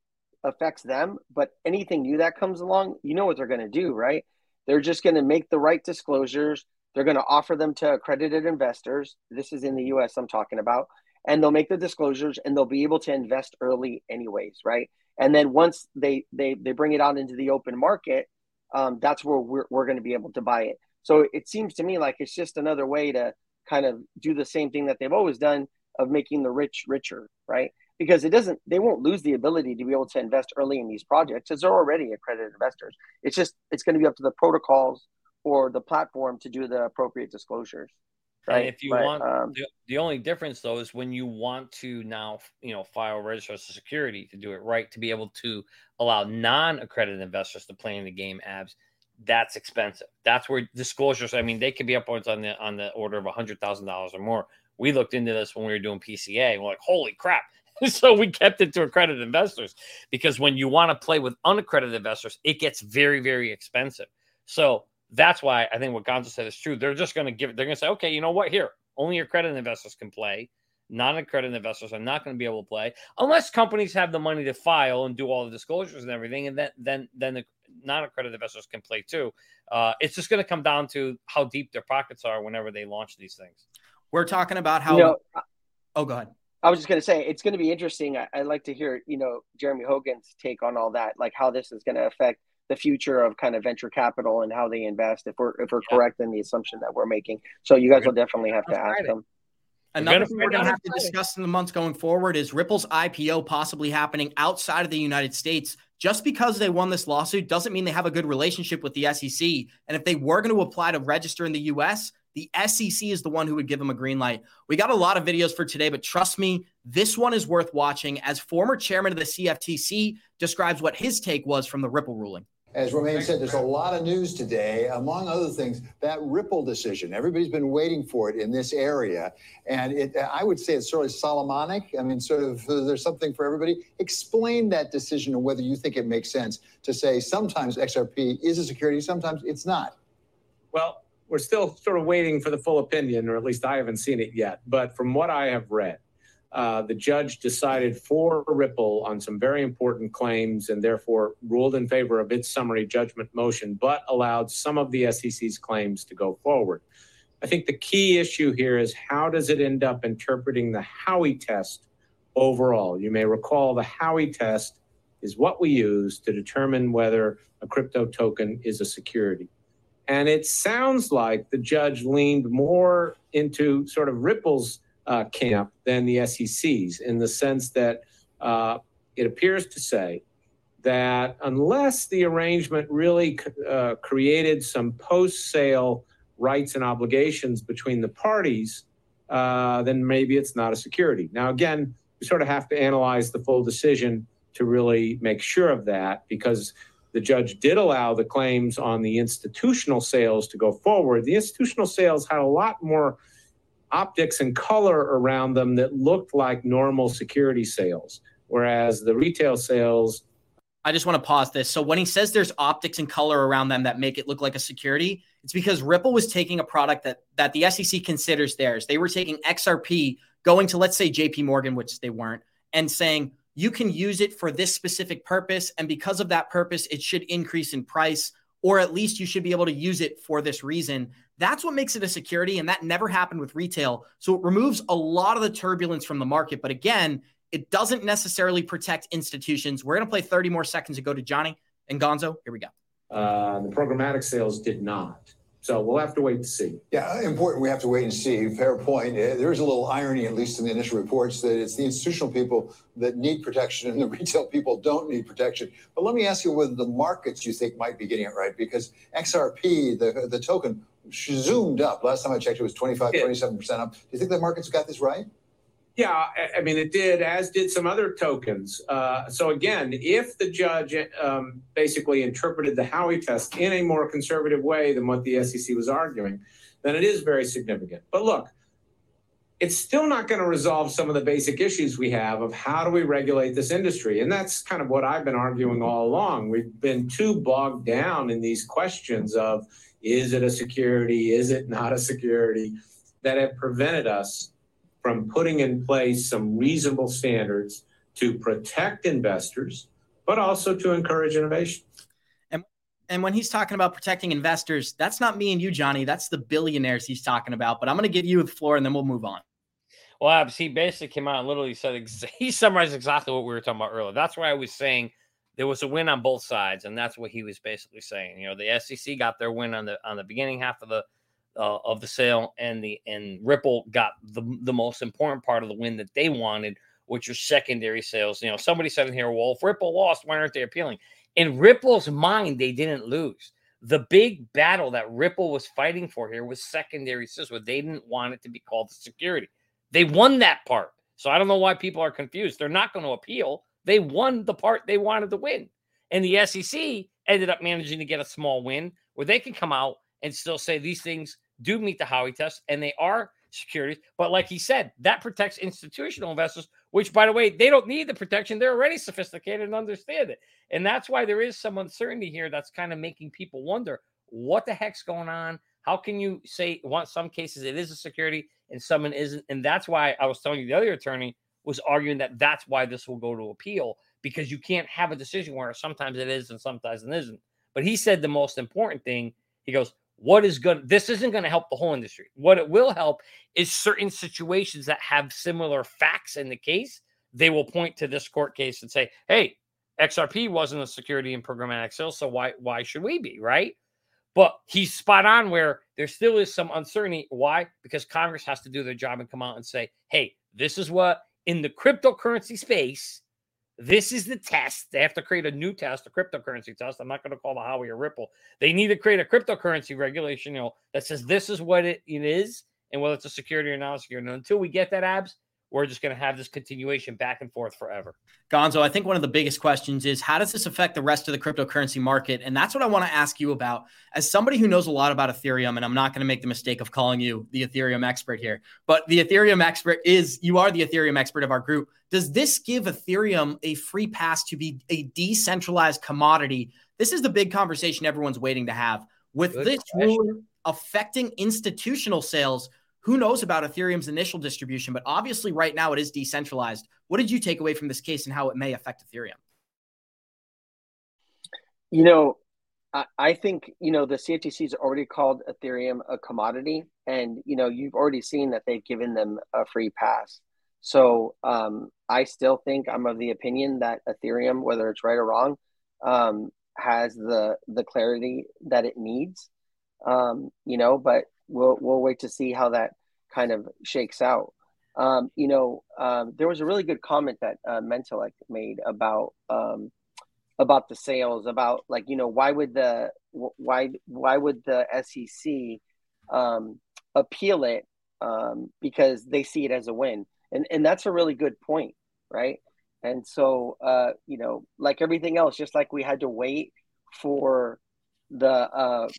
affects them, but anything new that comes along, you know what they're going to do, right? They're just going to make the right disclosures. They're going to offer them to accredited investors. This is in the US I'm talking about. And they'll make the disclosures and they'll be able to invest early anyways, right? And then once they they they bring it out into the open market, um, that's where we're, we're going to be able to buy it. So it seems to me like it's just another way to kind of do the same thing that they've always done of making the rich richer, right? because it doesn't they won't lose the ability to be able to invest early in these projects because they're already accredited investors. It's just it's going to be up to the protocols or the platform to do the appropriate disclosures right? and if you but, want um, the, the only difference though is when you want to now you know file register a security to do it right? To be able to allow non-accredited investors to play in the game abs that's expensive. That's where disclosures i mean they could be upwards on the on the order of a hundred thousand dollars or more we looked into this when we were doing pca and we're like holy crap so we kept it to accredited investors because when you want to play with unaccredited investors, it gets very, very expensive. So that's why I think what Gonzo said is true. They're just going to give it, they're going to say, okay, you know what? Here, only accredited investors can play. Non accredited investors are not going to be able to play unless companies have the money to file and do all the disclosures and everything. And then, then, then the non accredited investors can play too. Uh, it's just going to come down to how deep their pockets are whenever they launch these things. We're talking about how. You know, oh, go ahead. I was just going to say it's going to be interesting. I, would like to hear, you know, Jeremy Hogan's take on all that, like how this is going to affect the future of kind of venture capital and how they invest. If we're if we're yeah. correct in the assumption that we're making, so you guys will definitely have to ask them. Another thing we're going to have to discuss in the months going forward is Ripple's IPO possibly happening outside of the United States. Just because they won this lawsuit doesn't mean they have a good relationship with the SEC. And if they were going to apply to register in the US, the SEC is the one who would give them a green light. We got a lot of videos for today, but trust me, this one is worth watching as former chairman of the CFTC describes what his take was from the Ripple ruling. As Romaine said, there's a lot of news today. Among other things, that Ripple decision. Everybody's been waiting for it in this area, and it, I would say it's sort of Solomonic. I mean, sort of uh, there's something for everybody. Explain that decision and whether you think it makes sense to say sometimes XRP is a security, sometimes it's not. Well, we're still sort of waiting for the full opinion, or at least I haven't seen it yet. But from what I have read, uh, the judge decided for Ripple on some very important claims and therefore ruled in favor of its summary judgment motion, but allowed some of the SEC's claims to go forward. I think the key issue here is how does it end up interpreting the Howey test overall? You may recall the Howey test is what we use to determine whether a crypto token is a security. And it sounds like the judge leaned more into sort of Ripple's uh, camp than the SEC's in the sense that uh, it appears to say that unless the arrangement really uh, created some post sale rights and obligations between the parties, uh, then maybe it's not a security. Now, again, we sort of have to analyze the full decision to really make sure of that because the judge did allow the claims on the institutional sales to go forward. The institutional sales had a lot more optics and color around them that looked like normal security sales, whereas the retail sales. I just want to pause this. So when he says there's optics and color around them that make it look like a security, it's because Ripple was taking a product that that the SEC considers theirs. They were taking XRP, going to let's say JP Morgan, which they weren't, and saying, you can use it for this specific purpose. And because of that purpose, it should increase in price, or at least you should be able to use it for this reason. That's what makes it a security. And that never happened with retail. So it removes a lot of the turbulence from the market. But again, it doesn't necessarily protect institutions. We're going to play 30 more seconds and go to Johnny and Gonzo. Here we go. Uh, the programmatic sales did not. So we'll have to wait to see. Yeah, important. We have to wait and see. Fair point. Uh, there's a little irony, at least in the initial reports, that it's the institutional people that need protection and the retail people don't need protection. But let me ask you whether the markets you think might be getting it right, because XRP, the, the token, zoomed up. Last time I checked, it was 25, 27% up. Do you think the markets got this right? Yeah, I mean, it did, as did some other tokens. Uh, so, again, if the judge um, basically interpreted the Howey test in a more conservative way than what the SEC was arguing, then it is very significant. But look, it's still not going to resolve some of the basic issues we have of how do we regulate this industry. And that's kind of what I've been arguing all along. We've been too bogged down in these questions of is it a security? Is it not a security? That have prevented us from putting in place some reasonable standards to protect investors, but also to encourage innovation. And, and when he's talking about protecting investors, that's not me and you, Johnny. That's the billionaires he's talking about. But I'm going to give you the floor and then we'll move on. Well, Abs, he basically came out and literally said, he summarized exactly what we were talking about earlier. That's why I was saying there was a win on both sides. And that's what he was basically saying. You know, the SEC got their win on the on the beginning half of the uh, of the sale, and the and Ripple got the the most important part of the win that they wanted, which was secondary sales. You know, somebody said in here, "Well, if Ripple lost, why aren't they appealing?" In Ripple's mind, they didn't lose. The big battle that Ripple was fighting for here was secondary sales, where they didn't want it to be called security. They won that part. So I don't know why people are confused. They're not going to appeal. They won the part they wanted to win. And the SEC ended up managing to get a small win where they can come out and still say these things do meet the Howey test and they are securities. But like he said, that protects institutional investors, which, by the way, they don't need the protection. They're already sophisticated and understand it. And that's why there is some uncertainty here that's kind of making people wonder what the heck's going on? How can you say, one, some cases it is a security and some it isn't? And that's why I was telling you the other attorney was arguing that that's why this will go to appeal because you can't have a decision where sometimes it is and sometimes it isn't. But he said the most important thing he goes, what is good? This isn't going to help the whole industry. What it will help is certain situations that have similar facts in the case. They will point to this court case and say, "Hey, XRP wasn't a security in programmatic sales, so why why should we be right?" But he's spot on where there still is some uncertainty. Why? Because Congress has to do their job and come out and say, "Hey, this is what in the cryptocurrency space." This is the test. They have to create a new test, a cryptocurrency test. I'm not going to call the Howey or Ripple. They need to create a cryptocurrency regulation, you know, that says this is what it, it is and whether it's a security or not security. And until we get that abs, we're just going to have this continuation back and forth forever. Gonzo, I think one of the biggest questions is how does this affect the rest of the cryptocurrency market? And that's what I want to ask you about. As somebody who knows a lot about Ethereum, and I'm not going to make the mistake of calling you the Ethereum expert here, but the Ethereum expert is you are the Ethereum expert of our group. Does this give Ethereum a free pass to be a decentralized commodity? This is the big conversation everyone's waiting to have. With Good this rule affecting institutional sales, who knows about Ethereum's initial distribution, but obviously right now it is decentralized. What did you take away from this case and how it may affect Ethereum? You know, I, think, you know, the CFTC has already called Ethereum a commodity. And, you know, you've already seen that they've given them a free pass. So um, I still think I'm of the opinion that Ethereum, whether it's right or wrong, um, has the the clarity that it needs. Um, you know, but we'll we'll wait to see how that kind of shakes out. Um, you know, um, there was a really good comment that uh, made about um, about the sales, about like you know why would the why why would the SEC um, appeal it um, because they see it as a win, and and that's a really good point, right? And so, uh, you know, like everything else, just like we had to wait for the uh,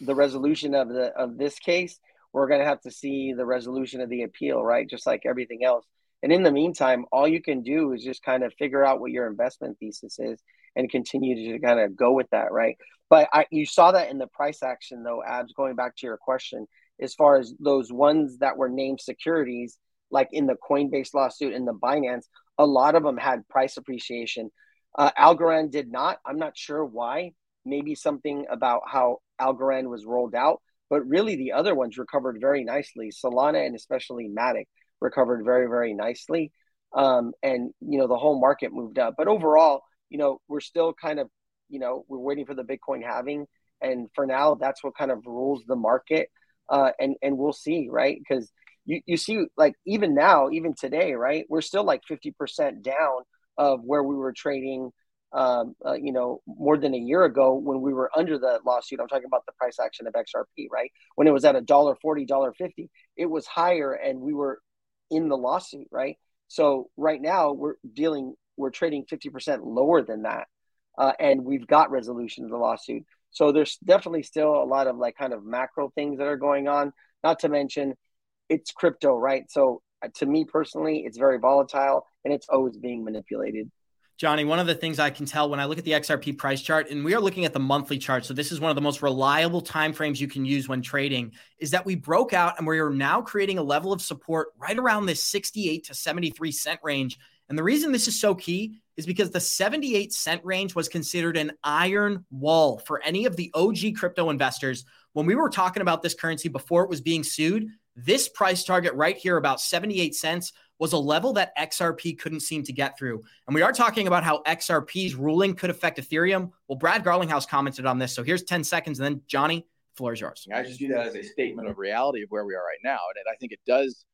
the resolution of the of this case, we're going to have to see the resolution of the appeal, right? Just like everything else. And in the meantime, all you can do is just kind of figure out what your investment thesis is and continue to kind of go with that, right? But I, you saw that in the price action, though, Abs, going back to your question, as far as those ones that were named securities, like in the Coinbase lawsuit and the Binance, a lot of them had price appreciation. Uh, Algorand did not. I'm not sure why. Maybe something about how Algorand was rolled out, but really the other ones recovered very nicely. Solana and especially Matic recovered very, very nicely. Um, and, you know, the whole market moved up. But overall, you know, we're still kind of, you know, we're waiting for the Bitcoin halving. And for now, that's what kind of rules the market. Uh, and, and we'll see, right? Because you, you see, like, even now, even today, right, we're still like 50% down of where we were trading um, uh, you know, more than a year ago when we were under the lawsuit. I'm talking about the price action of XRP, right? When it was at a dollar forty, dollar fifty, it was higher, and we were in the lawsuit, right? So right now we're dealing, we're trading fifty percent lower than that, uh, and we've got resolution of the lawsuit. So there's definitely still a lot of like kind of macro things that are going on. Not to mention, it's crypto, right? So uh, to me personally, it's very volatile and it's always being manipulated. Johnny, one of the things I can tell when I look at the XRP price chart, and we are looking at the monthly chart, so this is one of the most reliable timeframes you can use when trading, is that we broke out and we are now creating a level of support right around this 68 to 73 cent range. And the reason this is so key is because the 78 cent range was considered an iron wall for any of the OG crypto investors. When we were talking about this currency before it was being sued, this price target right here, about 78 cents, was a level that XRP couldn't seem to get through. And we are talking about how XRP's ruling could affect Ethereum. Well, Brad Garlinghouse commented on this. So here's 10 seconds. And then, Johnny, floor is yours. I just view that as a statement of reality of where we are right now. And I think it does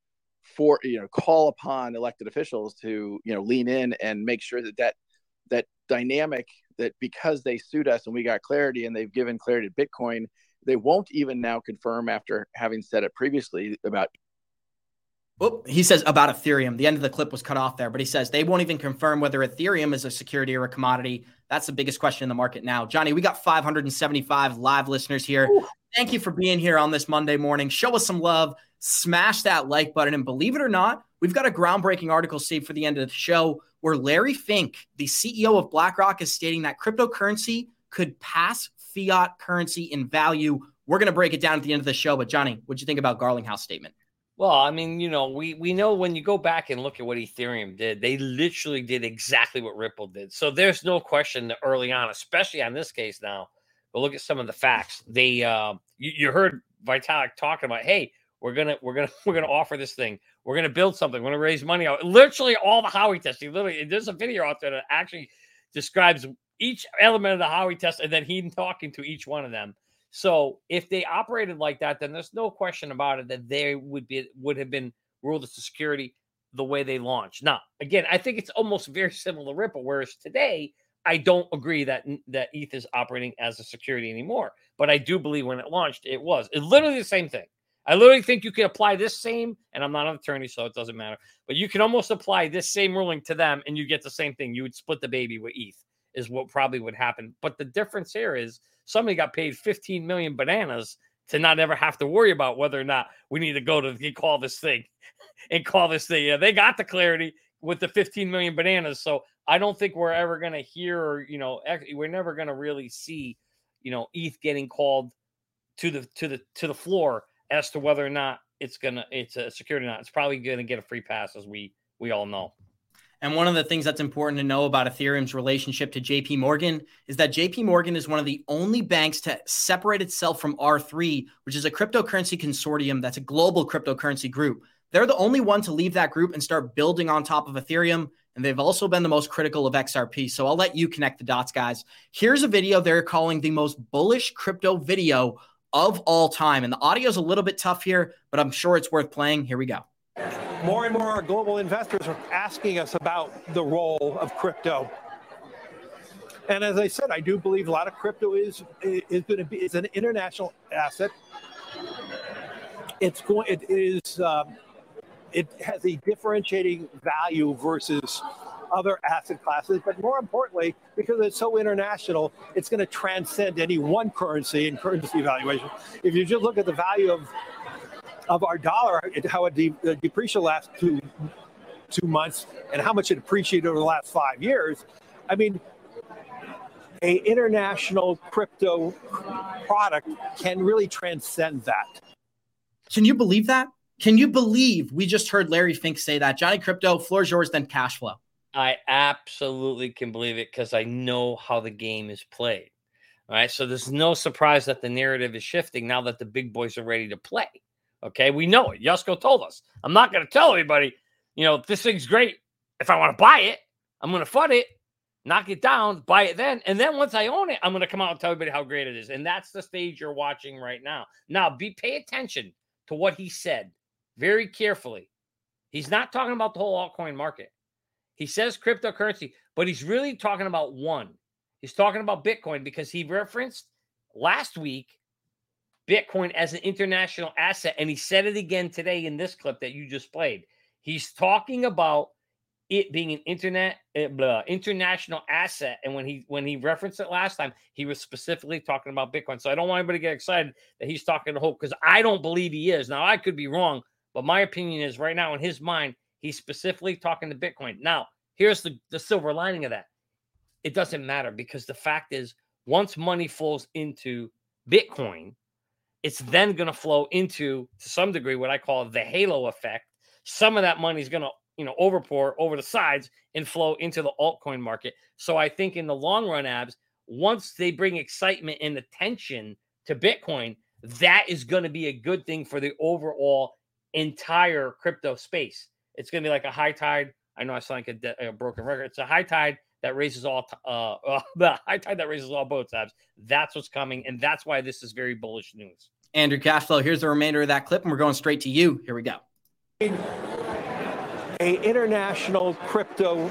for you know call upon elected officials to you know lean in and make sure that that that dynamic that because they sued us and we got clarity and they've given clarity to bitcoin they won't even now confirm after having said it previously about Oh, he says about Ethereum. The end of the clip was cut off there, but he says they won't even confirm whether Ethereum is a security or a commodity. That's the biggest question in the market now. Johnny, we got 575 live listeners here. Ooh. Thank you for being here on this Monday morning. Show us some love, smash that like button, and believe it or not, we've got a groundbreaking article saved for the end of the show where Larry Fink, the CEO of BlackRock, is stating that cryptocurrency could pass fiat currency in value. We're going to break it down at the end of the show. But Johnny, what'd you think about Garlinghouse statement? Well, I mean, you know, we we know when you go back and look at what Ethereum did, they literally did exactly what Ripple did. So there's no question that early on, especially on this case now. But look at some of the facts. They uh, you, you heard Vitalik talking about, hey, we're gonna we're gonna we're gonna offer this thing. We're gonna build something. We're gonna raise money. Literally all the Howey testing. Literally, there's a video out there that actually describes each element of the Howey test and then he talking to each one of them. So if they operated like that, then there's no question about it that they would be would have been ruled as a security the way they launched. Now, again, I think it's almost very similar to Ripple, whereas today I don't agree that that ETH is operating as a security anymore. But I do believe when it launched, it was. It's literally the same thing. I literally think you can apply this same, and I'm not an attorney, so it doesn't matter, but you can almost apply this same ruling to them and you get the same thing. You would split the baby with ETH, is what probably would happen. But the difference here is somebody got paid 15 million bananas to not ever have to worry about whether or not we need to go to call this thing and call this thing. Yeah, they got the clarity with the 15 million bananas. So I don't think we're ever going to hear, or, you know, we're never going to really see, you know, ETH getting called to the to the to the floor as to whether or not it's gonna it's a security or not. It's probably going to get a free pass, as we we all know. And one of the things that's important to know about Ethereum's relationship to JP Morgan is that JP Morgan is one of the only banks to separate itself from R3, which is a cryptocurrency consortium that's a global cryptocurrency group. They're the only one to leave that group and start building on top of Ethereum. And they've also been the most critical of XRP. So I'll let you connect the dots, guys. Here's a video they're calling the most bullish crypto video of all time. And the audio is a little bit tough here, but I'm sure it's worth playing. Here we go. More and more our global investors are asking us about the role of crypto. And as I said, I do believe a lot of crypto is is going to be is an international asset. It's going. It is. Um, it has a differentiating value versus other asset classes, but more importantly, because it's so international, it's going to transcend any one currency and currency valuation. If you just look at the value of of our dollar, how it de- uh, depreciated last two two months, and how much it appreciated over the last five years, I mean, a international crypto product can really transcend that. Can you believe that? Can you believe we just heard Larry Fink say that? Johnny Krypto, floor's yours, then cash flow. I absolutely can believe it because I know how the game is played. All right. So there's no surprise that the narrative is shifting now that the big boys are ready to play. Okay. We know it. Yusko told us. I'm not going to tell everybody, you know, this thing's great. If I want to buy it, I'm going to fund it, knock it down, buy it then. And then once I own it, I'm going to come out and tell everybody how great it is. And that's the stage you're watching right now. Now, be pay attention to what he said very carefully. He's not talking about the whole altcoin market. He says cryptocurrency, but he's really talking about one. He's talking about Bitcoin because he referenced last week Bitcoin as an international asset. And he said it again today in this clip that you just played. He's talking about it being an internet uh, international asset. And when he when he referenced it last time, he was specifically talking about Bitcoin. So I don't want anybody to get excited that he's talking to hope because I don't believe he is. Now I could be wrong, but my opinion is right now in his mind, He's specifically talking to Bitcoin. Now, here's the, the silver lining of that it doesn't matter because the fact is, once money flows into Bitcoin, it's then going to flow into, to some degree, what I call the halo effect. Some of that money is going to, you know, overpour over the sides and flow into the altcoin market. So I think in the long run, abs, once they bring excitement and attention to Bitcoin, that is going to be a good thing for the overall entire crypto space. It's going to be like a high tide. I know I sound like a, de- a broken record. It's a high tide that raises all t- uh, uh, the high tide that raises all boats. Abs. That's what's coming, and that's why this is very bullish news. Andrew Cashflow, here's the remainder of that clip, and we're going straight to you. Here we go. A international crypto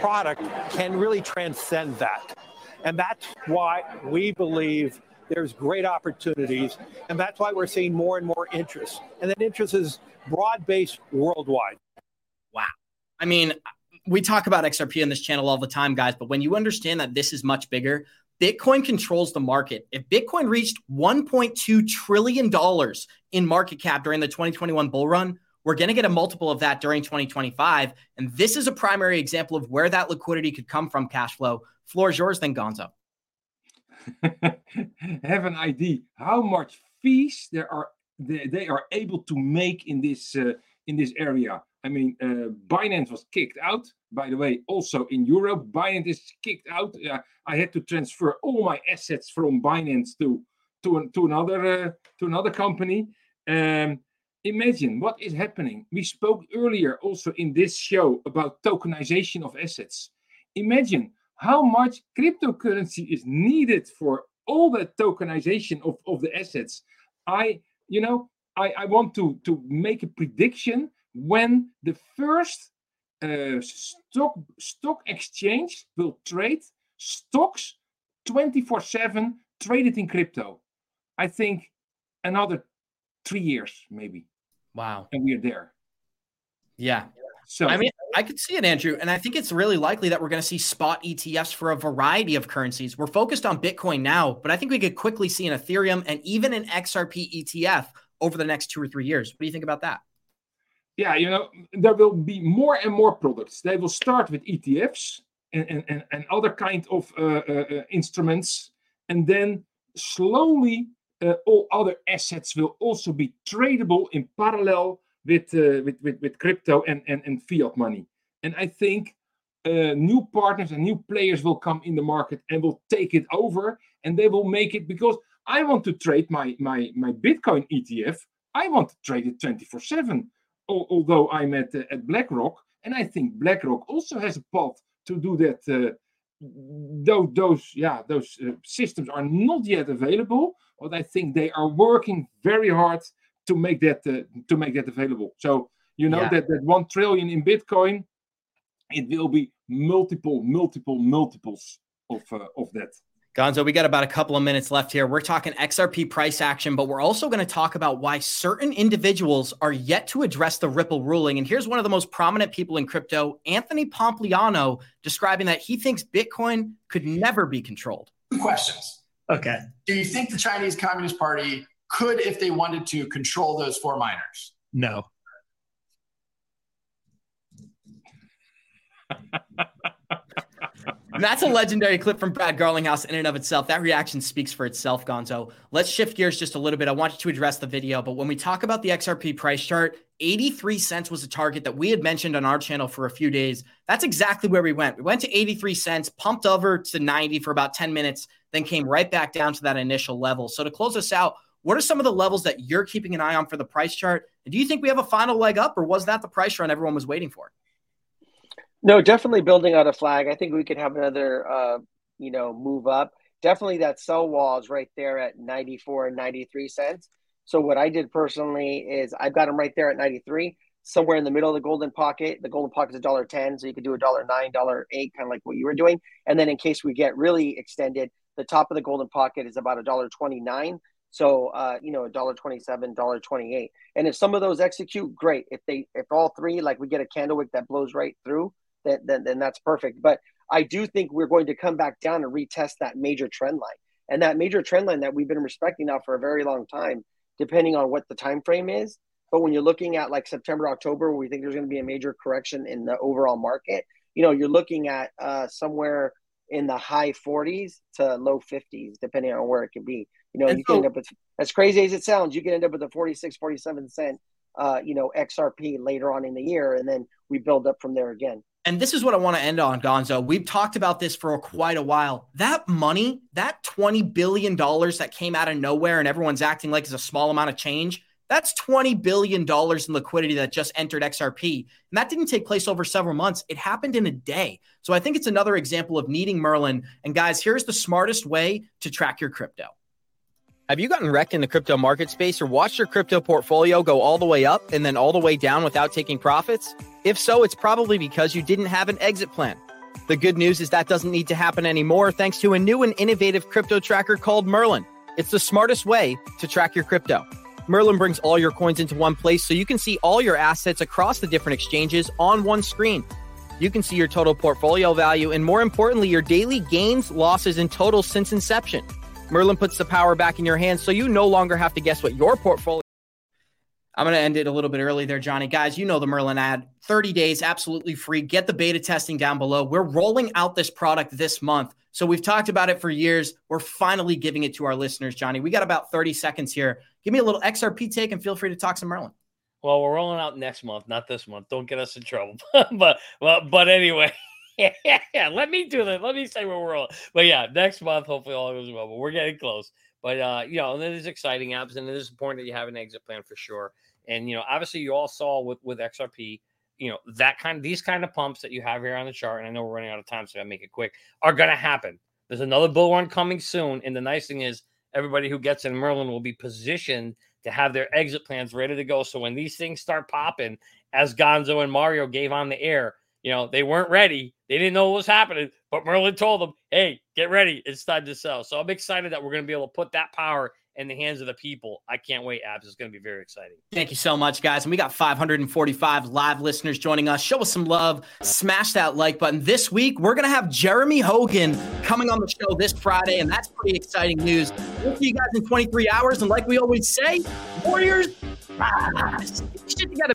product can really transcend that, and that's why we believe there's great opportunities, and that's why we're seeing more and more interest. And that interest is broad based worldwide. Wow. I mean, we talk about XRP on this channel all the time, guys, but when you understand that this is much bigger, Bitcoin controls the market. If Bitcoin reached $1.2 trillion in market cap during the 2021 bull run, we're going to get a multiple of that during 2025. And this is a primary example of where that liquidity could come from cash flow. Floor is yours, then Gonzo. Have an idea how much fees there are they, they are able to make in this uh, in this area. I mean, uh, Binance was kicked out. By the way, also in Europe, Binance is kicked out. Uh, I had to transfer all my assets from Binance to to, to another uh, to another company. Um, imagine what is happening. We spoke earlier also in this show about tokenization of assets. Imagine how much cryptocurrency is needed for all the tokenization of, of the assets. I you know, I, I want to, to make a prediction when the first uh, stock stock exchange will trade stocks 24 7 traded in crypto. I think another three years, maybe. Wow. And we are there. Yeah. So I mean, I could see it, Andrew, and I think it's really likely that we're going to see spot ETFs for a variety of currencies. We're focused on Bitcoin now, but I think we could quickly see an Ethereum and even an XRP ETF over the next two or three years. What do you think about that? Yeah, you know, there will be more and more products. They will start with ETFs and, and, and, other kind of uh, uh, uh, instruments, and then slowly uh, all other assets will also be tradable in parallel with, uh, with, with, with crypto and, and, and fiat money. And I think uh, new partners and new players will come in the market and will take it over and they will make it because I want to trade my, my, my Bitcoin ETF. I want to trade it 24 7. Although I'm at, uh, at BlackRock, and I think BlackRock also has a path to do that. Uh, those, those, yeah, those uh, systems are not yet available, but I think they are working very hard to make that uh, to make that available. So you know Yeah. that that one trillion in Bitcoin, it will be multiple, multiple, multiples of uh, of that. Gonzo, we got about a couple of minutes left here. We're talking XRP price action, but we're also going to talk about why certain individuals are yet to address the Ripple ruling. And here's one of the most prominent people in crypto, Anthony Pompliano, describing that he thinks Bitcoin could never be controlled. Two questions. Okay. Do you think the Chinese Communist Party could, if they wanted to, control those four miners? No. And that's a legendary clip from Brad Garlinghouse in and of itself. That reaction speaks for itself, Gonzo. Let's shift gears just a little bit. I want you to address the video, but when we talk about the XRP price chart, 83 cents was a target that we had mentioned on our channel for a few days. That's exactly where we went. We went to 83 cents, pumped over to 90 for about 10 minutes, then came right back down to that initial level. So to close us out, what are some of the levels that you're keeping an eye on for the price chart? And do you think we have a final leg up, or was that the price run everyone was waiting for? No, definitely building out a flag. I think we could have another, uh, you know, move up. Definitely that sell wall is right there at 94 and 93 cents. So what I did personally is I've got them right there at 93, somewhere in the middle of the golden pocket. The golden pocket is a dollar 10, so you could do a dollar nine, dollar eight, kind of like what you were doing. And then in case we get really extended, the top of the golden pocket is about a dollar 29. So uh, you know, a dollar 27, dollar 28. And if some of those execute, great. If they if all three, like we get a candle wick that blows right through, then, then then that's perfect. But I do think we're going to come back down and retest that major trend line. And that major trend line that we've been respecting now for a very long time, depending on what the time frame is. But when you're looking at like September, October, where we think there's going to be a major correction in the overall market, you know, you're looking at uh, somewhere in the high 40s to low 50s, depending on where it can be. You know, And you can end up with, as crazy as it sounds, you can end up with a 46, 47 cent, uh, you know, XRP later on in the year, and then we build up from there again. And this is what I want to end on, Gonzo. We've talked about this for quite a while. That money, that $20 billion that came out of nowhere and everyone's acting like it's a small amount of change, that's $20 billion in liquidity that just entered XRP. And that didn't take place over several months. It happened in a day. So I think it's another example of needing Merlin. And guys, here's the smartest way to track your crypto. Have you gotten wrecked in the crypto market space or watched your crypto portfolio go all the way up and then all the way down without taking profits? If so, it's probably because you didn't have an exit plan. The good news is that doesn't need to happen anymore thanks to a new and innovative crypto tracker called Merlin. It's the smartest way to track your crypto. Merlin brings all your coins into one place so you can see all your assets across the different exchanges on one screen. You can see your total portfolio value and, more importantly, your daily gains, losses, and totals since inception. Merlin puts the power back in your hands so you no longer have to guess what your portfolio. I'm going to end it a little bit early there, Johnny. Guys, you know the Merlin ad 30 days, absolutely free. Get the beta testing down below. We're rolling out this product this month. So we've talked about it for years. We're finally giving it to our listeners, Johnny. We got about 30 seconds here. Give me a little XRP take and feel free to talk some Merlin. Well, we're rolling out next month, not this month. Don't get us in trouble. but well, but anyway, yeah, let me do that. Let me say where we're rolling. But yeah, next month, hopefully all goes well. But we're getting close. But uh, you know, and it is exciting Abs, and it is important that you have an exit plan for sure. And you know, obviously, you all saw with with XRP, you know, that kind of these kind of pumps that you have here on the chart. And I know we're running out of time, so I make it quick. Are gonna happen. There's another bull run coming soon, and the nice thing is, everybody who gets in Merlin will be positioned to have their exit plans ready to go. So when these things start popping, as Gonzo and Mario gave on the air, you know, they weren't ready. They didn't know what was happening, but Merlin told them, hey, get ready. It's time to sell. So I'm excited that we're going to be able to put that power in the hands of the people. I can't wait, Abs. It's going to be very exciting. Thank you so much, guys. And we got 545 live listeners joining us. Show us some love. Smash that like button. This week, we're going to have Jeremy Hogan coming on the show this Friday, and that's pretty exciting news. We'll see you guys in 23 hours. And like we always say, Warriors, your shit together.